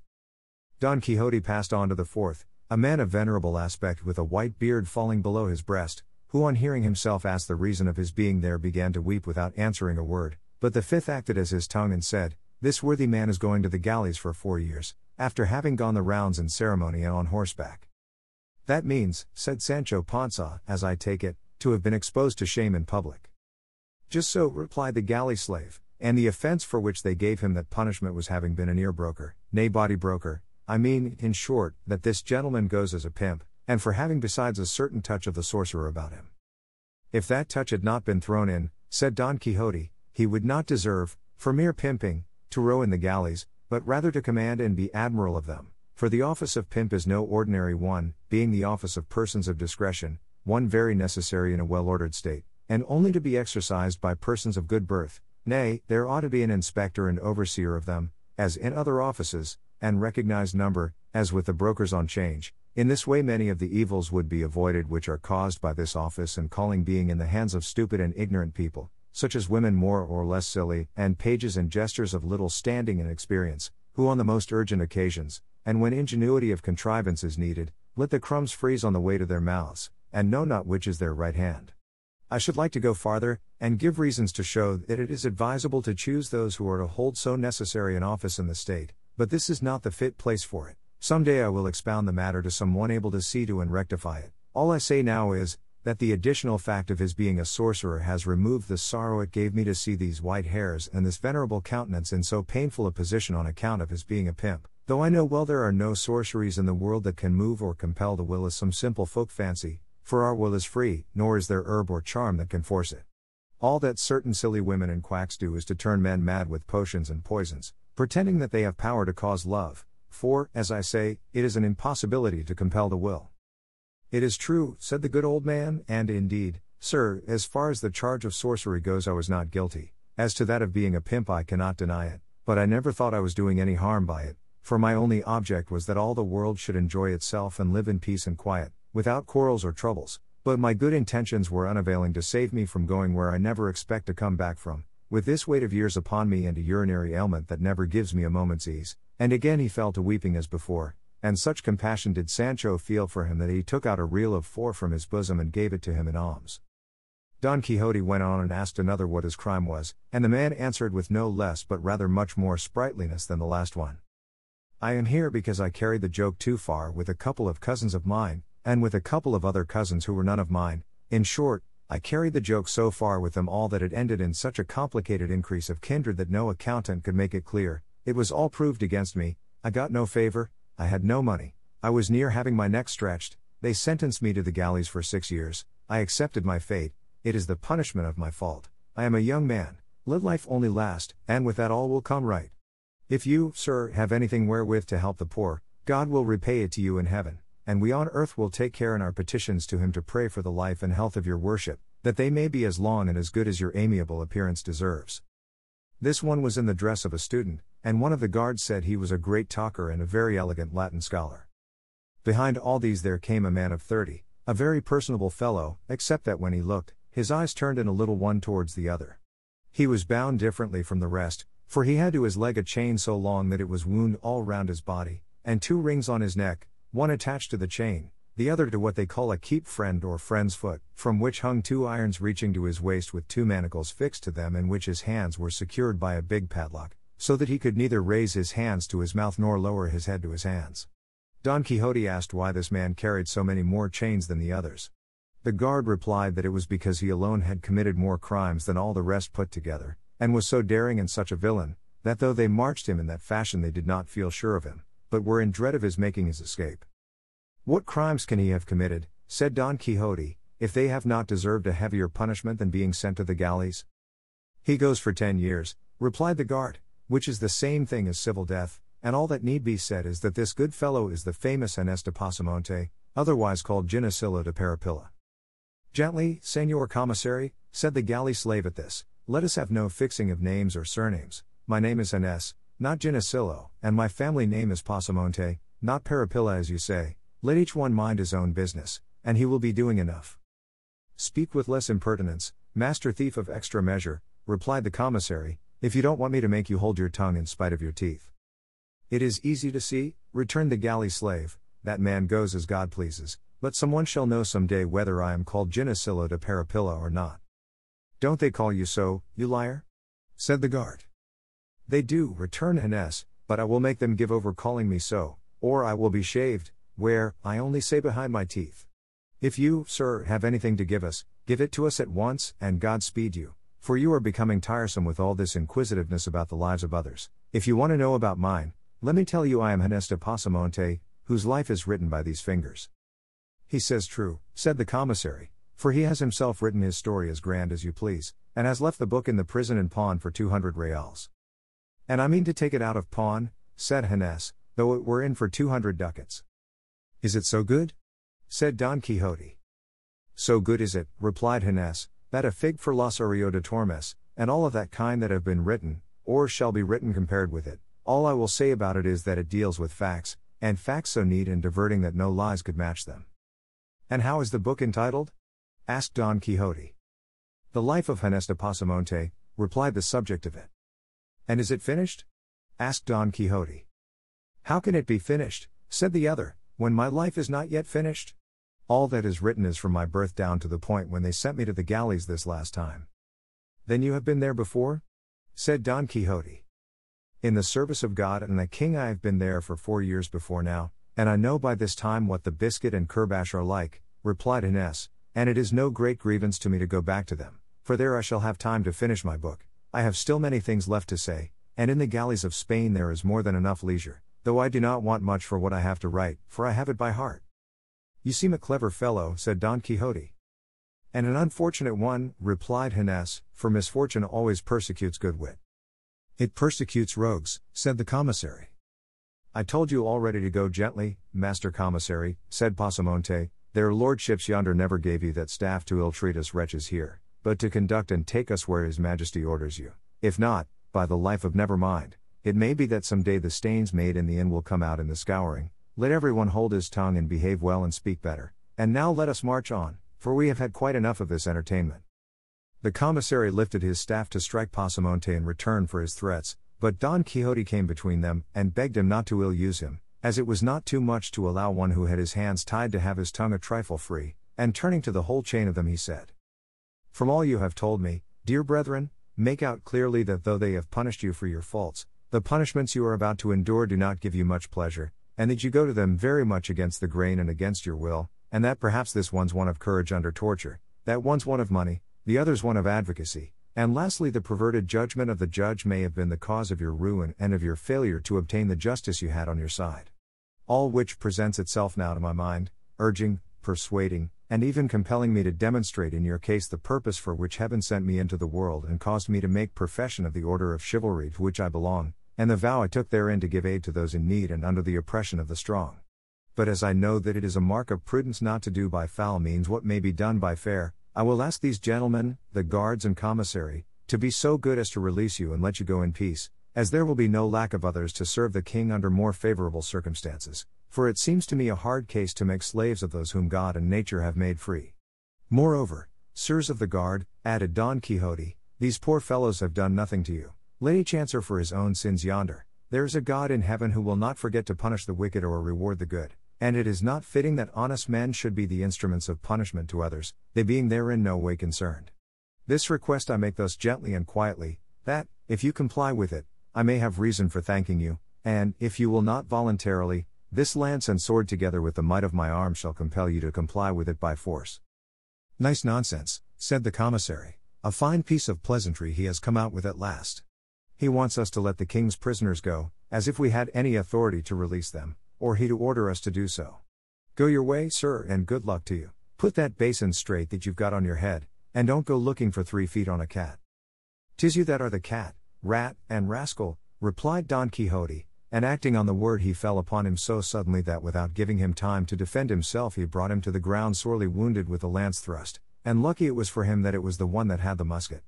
Don Quixote passed on to the fourth, a man of venerable aspect with a white beard falling below his breast, who on hearing himself ask the reason of his being there began to weep without answering a word, but the fifth acted as his tongue and said, This worthy man is going to the galleys for four years, after having gone the rounds in ceremony and on horseback. That means, said Sancho Panza, as I take it, to have been exposed to shame in public. Just so, replied the galley slave, and the offense for which they gave him that punishment was having been an ear broker, nay body broker, I mean, in short, that this gentleman goes as a pimp, and for having besides a certain touch of the sorcerer about him. If that touch had not been thrown in, said Don Quixote, he would not deserve, for mere pimping, to row in the galleys, but rather to command and be admiral of them. For the office of pimp is no ordinary one, being the office of persons of discretion, one very necessary in a well ordered state, and only to be exercised by persons of good birth, Nay, there ought to be an inspector and overseer of them, as in other offices, and recognized number, as with the brokers on change. In this way, many of the evils would be avoided which are caused by this office and calling being in the hands of stupid and ignorant people, such as women more or less silly, and pages and jesters of little standing and experience, who on the most urgent occasions, and when ingenuity of contrivance is needed, let the crumbs freeze on the way to their mouths, and know not which is their right hand. I should like to go farther, and give reasons to show that it is advisable to choose those who are to hold so necessary an office in the state, but this is not the fit place for it. Some day I will expound the matter to some one able to see to and rectify it. All I say now is, that the additional fact of his being a sorcerer has removed the sorrow it gave me to see these white hairs and this venerable countenance in so painful a position on account of his being a pimp. Though I know well there are no sorceries in the world that can move or compel the will as some simple folk fancy, for our will is free, nor is there herb or charm that can force it. All that certain silly women and quacks do is to turn men mad with potions and poisons, pretending that they have power to cause love, for, as I say, it is an impossibility to compel the will. It is true, said the good old man, and indeed, sir, as far as the charge of sorcery goes, I was not guilty. As to that of being a pimp, I cannot deny it, but I never thought I was doing any harm by it, for my only object was that all the world should enjoy itself and live in peace and quiet, without quarrels or troubles, but my good intentions were unavailing to save me from going where I never expect to come back from, with this weight of years upon me and a urinary ailment that never gives me a moment's ease. And again he fell to weeping as before, and such compassion did Sancho feel for him that he took out a real of four from his bosom and gave it to him in alms. Don Quixote went on and asked another what his crime was, and the man answered with no less but rather much more sprightliness than the last one. I am here because I carried the joke too far with a couple of cousins of mine, and with a couple of other cousins who were none of mine. In short, I carried the joke so far with them all that it ended in such a complicated increase of kindred that no accountant could make it clear. It was all proved against me, I got no favor, I had no money, I was near having my neck stretched, they sentenced me to the galleys for six years, I accepted my fate, it is the punishment of my fault. I am a young man, let life only last, and with that all will come right. If you, sir, have anything wherewith to help the poor, God will repay it to you in heaven and we on earth will take care in our petitions to him to pray for the life and health of your worship, that they may be as long and as good as your amiable appearance deserves. This one was in the dress of a student, and one of the guards said he was a great talker and a very elegant Latin scholar. Behind all these there came a man of thirty, a very personable fellow, except that when he looked, his eyes turned in a little one towards the other. He was bound differently from the rest, for he had to his leg a chain so long that it was wound all round his body, and two rings on his neck, one attached to the chain, the other to what they call a keep friend or friend's foot, from which hung two irons reaching to his waist with two manacles fixed to them in which his hands were secured by a big padlock, so that he could neither raise his hands to his mouth nor lower his head to his hands. Don Quixote asked why this man carried so many more chains than the others. The guard replied that it was because he alone had committed more crimes than all the rest put together, and was so daring and such a villain, that though they marched him in that fashion they did not feel sure of him but were in dread of his making his escape. What crimes can he have committed, said Don Quixote, if they have not deserved a heavier punishment than being sent to the galleys? He goes for ten years, replied the guard, which is the same thing as civil death, and all that need be said is that this good fellow is the famous Gines de Pasamonte, otherwise called Ginesillo de Parapilla. Gently, Senor Commissary, said the galley slave at this, let us have no fixing of names or surnames. My name is Gines, not Ginesillo, and my family name is Pasamonte, not Parapilla as you say. Let each one mind his own business, and he will be doing enough. Speak with less impertinence, master thief of extra measure, replied the commissary, if you don't want me to make you hold your tongue in spite of your teeth. It is easy to see, returned the galley slave, that man goes as God pleases, but someone shall know some day whether I am called Ginesillo de Parapilla or not. Don't they call you so, you liar? said the guard. They do, return Gines, but I will make them give over calling me so, or I will be shaved, where, I only say behind my teeth. If you, sir, have anything to give us, give it to us at once, and God speed you, for you are becoming tiresome with all this inquisitiveness about the lives of others. If you want to know about mine, let me tell you I am Gines de Pasamonte, whose life is written by these fingers. He says true, said the commissary, for he has himself written his story as grand as you please, and has left the book in the prison in pawn for two hundred reals. And I mean to take it out of pawn, said Gines, though it were in for two hundred ducats. Is it so good? said Don Quixote. So good is it, replied Gines, that a fig for Lazarillo de Tormes, and all of that kind that have been written, or shall be written compared with it, all I will say about it is that it deals with facts, and facts so neat and diverting that no lies could match them. And how is the book entitled? asked Don Quixote. The Life of Gines de Pasamonte, replied the subject of it. And is it finished? asked Don Quixote. How can it be finished, said the other, when my life is not yet finished? All that is written is from my birth down to the point when they sent me to the galleys this last time. Then you have been there before? said Don Quixote. In the service of God and the king I have been there for four years before now, and I know by this time what the biscuit and courbash are like, replied Gines, and it is no great grievance to me to go back to them, for there I shall have time to finish my book. I have still many things left to say, and in the galleys of Spain there is more than enough leisure though I do not want much for what I have to write, for I have it by heart. You seem a clever fellow, said Don Quixote. And an unfortunate one, replied Gines, for misfortune always persecutes good wit. It persecutes rogues, said the commissary. I told you already to go gently, master commissary, said Pasamonte, their lordships yonder never gave you that staff to ill treat us wretches here, but to conduct and take us where his majesty orders you. If not, by the life of never mind, it may be that some day the stains made in the inn will come out in the scouring. Let everyone hold his tongue and behave well and speak better. And now let us march on, for we have had quite enough of this entertainment. The commissary lifted his staff to strike Pasamonte in return for his threats, but Don Quixote came between them and begged him not to ill use him, as it was not too much to allow one who had his hands tied to have his tongue a trifle free, and turning to the whole chain of them he said, From all you have told me, dear brethren, make out clearly that though they have punished you for your faults, the punishments you are about to endure do not give you much pleasure, and that you go to them very much against the grain and against your will, and that perhaps this one's one of courage under torture, that one's one of money, the other's one of advocacy, and lastly the perverted judgment of the judge may have been the cause of your ruin and of your failure to obtain the justice you had on your side. All which presents itself now to my mind, urging, persuading, and even compelling me to demonstrate in your case the purpose for which heaven sent me into the world and caused me to make profession of the order of chivalry to which I belong, and the vow I took therein to give aid to those in need and under the oppression of the strong. But as I know that it is a mark of prudence not to do by foul means what may be done by fair, I will ask these gentlemen, the guards and commissary, to be so good as to release you and let you go in peace, as there will be no lack of others to serve the king under more favorable circumstances for it seems to me a hard case to make slaves of those whom God and nature have made free. Moreover, sirs of the guard, added Don Quixote, these poor fellows have done nothing to you. Let each answer for his own sins yonder. There is a God in heaven who will not forget to punish the wicked or reward the good, and it is not fitting that honest men should be the instruments of punishment to others, they being therein no way concerned. This request I make thus gently and quietly, that, if you comply with it, I may have reason for thanking you, and, if you will not voluntarily, this lance and sword together with the might of my arm shall compel you to comply with it by force. Nice nonsense, said the commissary. A fine piece of pleasantry he has come out with at last. He wants us to let the king's prisoners go, as if we had any authority to release them, or he to order us to do so. Go your way, sir, and good luck to you. Put that basin straight that you've got on your head, and don't go looking for three feet on a cat. Tis you that are the cat, rat, and rascal, replied Don Quixote, and acting on the word he fell upon him so suddenly that without giving him time to defend himself he brought him to the ground sorely wounded with a lance thrust, and lucky it was for him that it was the one that had the musket.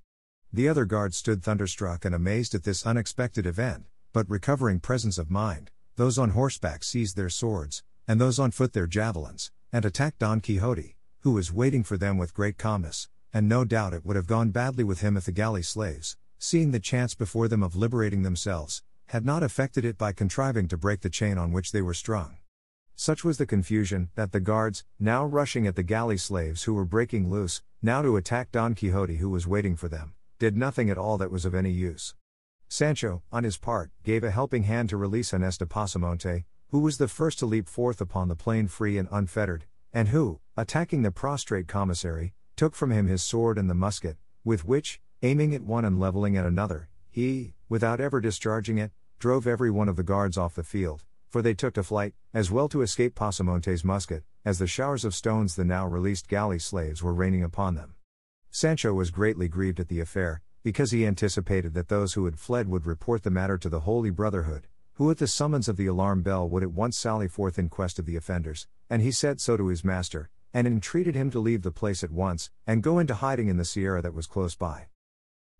The other guards stood thunderstruck and amazed at this unexpected event, but recovering presence of mind, those on horseback seized their swords, and those on foot their javelins, and attacked Don Quixote, who was waiting for them with great calmness, and no doubt it would have gone badly with him if the galley slaves, seeing the chance before them of liberating themselves, had not effected it by contriving to break the chain on which they were strung. Such was the confusion, that the guards, now rushing at the galley slaves who were breaking loose, now to attack Don Quixote who was waiting for them, did nothing at all that was of any use. Sancho, on his part, gave a helping hand to release Gines de Pasamonte, who was the first to leap forth upon the plain free and unfettered, and who, attacking the prostrate commissary, took from him his sword and the musket, with which, aiming at one and leveling at another, he, without ever discharging it, drove every one of the guards off the field, for they took to flight, as well to escape Pasamonte's musket, as the showers of stones the now released galley slaves were raining upon them. Sancho was greatly grieved at the affair, because he anticipated that those who had fled would report the matter to the Holy Brotherhood, who at the summons of the alarm bell would at once sally forth in quest of the offenders, and he said so to his master, and entreated him to leave the place at once, and go into hiding in the sierra that was close by.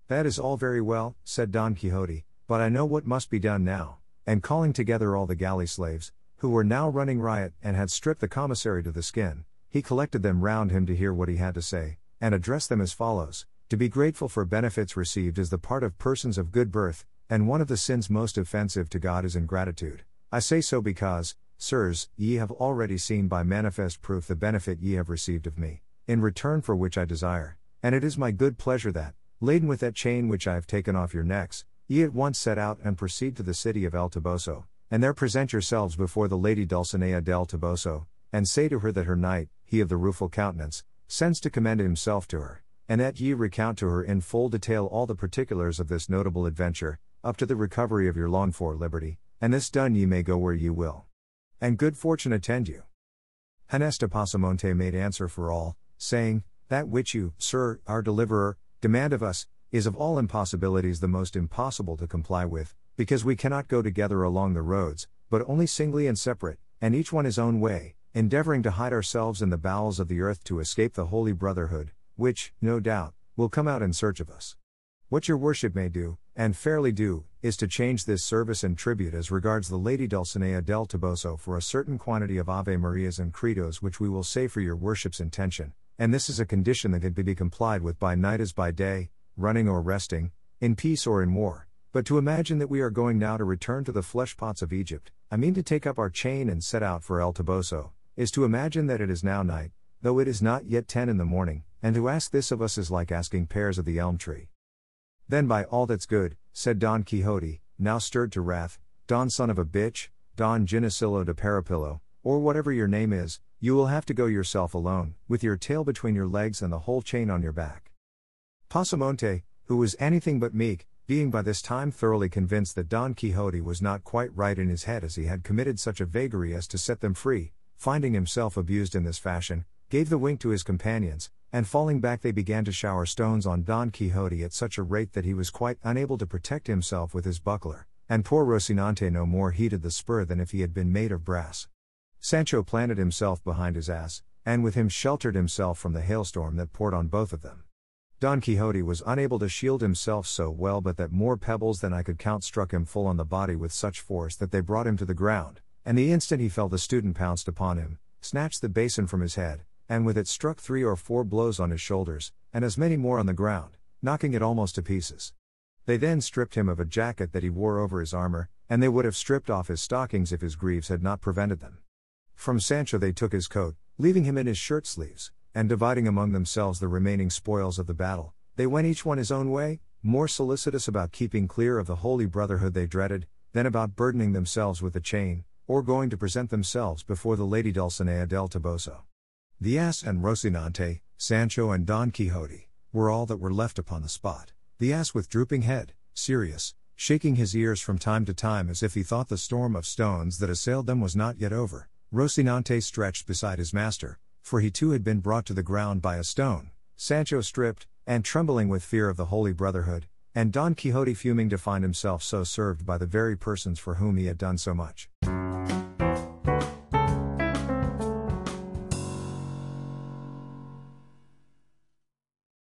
That is all very well, said Don Quixote, but I know what must be done now, and calling together all the galley slaves, who were now running riot and had stripped the commissary to the skin, he collected them round him to hear what he had to say, and addressed them as follows To be grateful for benefits received is the part of persons of good birth, and one of the sins most offensive to God is ingratitude. I say so because, Sirs, ye have already seen by manifest proof the benefit ye have received of me, in return for which I desire, and it is my good pleasure that, laden with that chain which I have taken off your necks, ye at once set out and proceed to the city of El Toboso, and there present yourselves before the lady Dulcinea del Toboso, and say to her that her knight, he of the rueful countenance, sends to commend himself to her, and that ye recount to her in full detail all the particulars of this notable adventure, up to the recovery of your longed for liberty, and this done ye may go where ye will. And good fortune attend you. De Pasamonte made answer for all, saying, That which you, sir, our deliverer, demand of us, is of all impossibilities the most impossible to comply with, because we cannot go together along the roads, but only singly and separate, and each one his own way, endeavoring to hide ourselves in the bowels of the earth to escape the holy brotherhood, which, no doubt, will come out in search of us. What your worship may do, and fairly do, is to change this service and tribute as regards the Lady Dulcinea del Toboso for a certain quantity of Ave Marias and Credos which we will say for your worship's intention, and this is a condition that can be complied with by night as by day, running or resting, in peace or in war. But to imagine that we are going now to return to the flesh pots of Egypt, I mean to take up our chain and set out for El Toboso, is to imagine that it is now night, though it is not yet ten in the morning, and to ask this of us is like asking pears of the elm tree. Then by all that's good, said Don Quixote, now stirred to wrath, Don son of a bitch, Don Ginesillo de Paropillo, or whatever your name is, you will have to go yourself alone, with your tail between your legs and the whole chain on your back. Pasamonte, who was anything but meek, being by this time thoroughly convinced that Don Quixote was not quite right in his head as he had committed such a vagary as to set them free, finding himself abused in this fashion, gave the wink to his companions, and falling back they began to shower stones on Don Quixote at such a rate that he was quite unable to protect himself with his buckler, and poor Rocinante no more heeded the spur than if he had been made of brass. Sancho planted himself behind his ass, and with him sheltered himself from the hailstorm that poured on both of them. Don Quixote was unable to shield himself so well but that more pebbles than I could count struck him full on the body with such force that they brought him to the ground, and the instant he fell the student pounced upon him, snatched the basin from his head, and with it struck three or four blows on his shoulders, and as many more on the ground, knocking it almost to pieces. They then stripped him of a jacket that he wore over his armor, and they would have stripped off his stockings if his greaves had not prevented them. From Sancho they took his coat, leaving him in his shirt sleeves, and dividing among themselves the remaining spoils of the battle, they went each one his own way, more solicitous about keeping clear of the holy brotherhood they dreaded, than about burdening themselves with the chain, or going to present themselves before the Lady Dulcinea del Toboso. The ass and Rocinante, Sancho and Don Quixote, were all that were left upon the spot. The ass with drooping head, serious, shaking his ears from time to time as if he thought the storm of stones that assailed them was not yet over, Rocinante stretched beside his master, for he too had been brought to the ground by a stone, Sancho stripped, and trembling with fear of the Holy Brotherhood, and Don Quixote fuming to find himself so served by the very persons for whom he had done so much.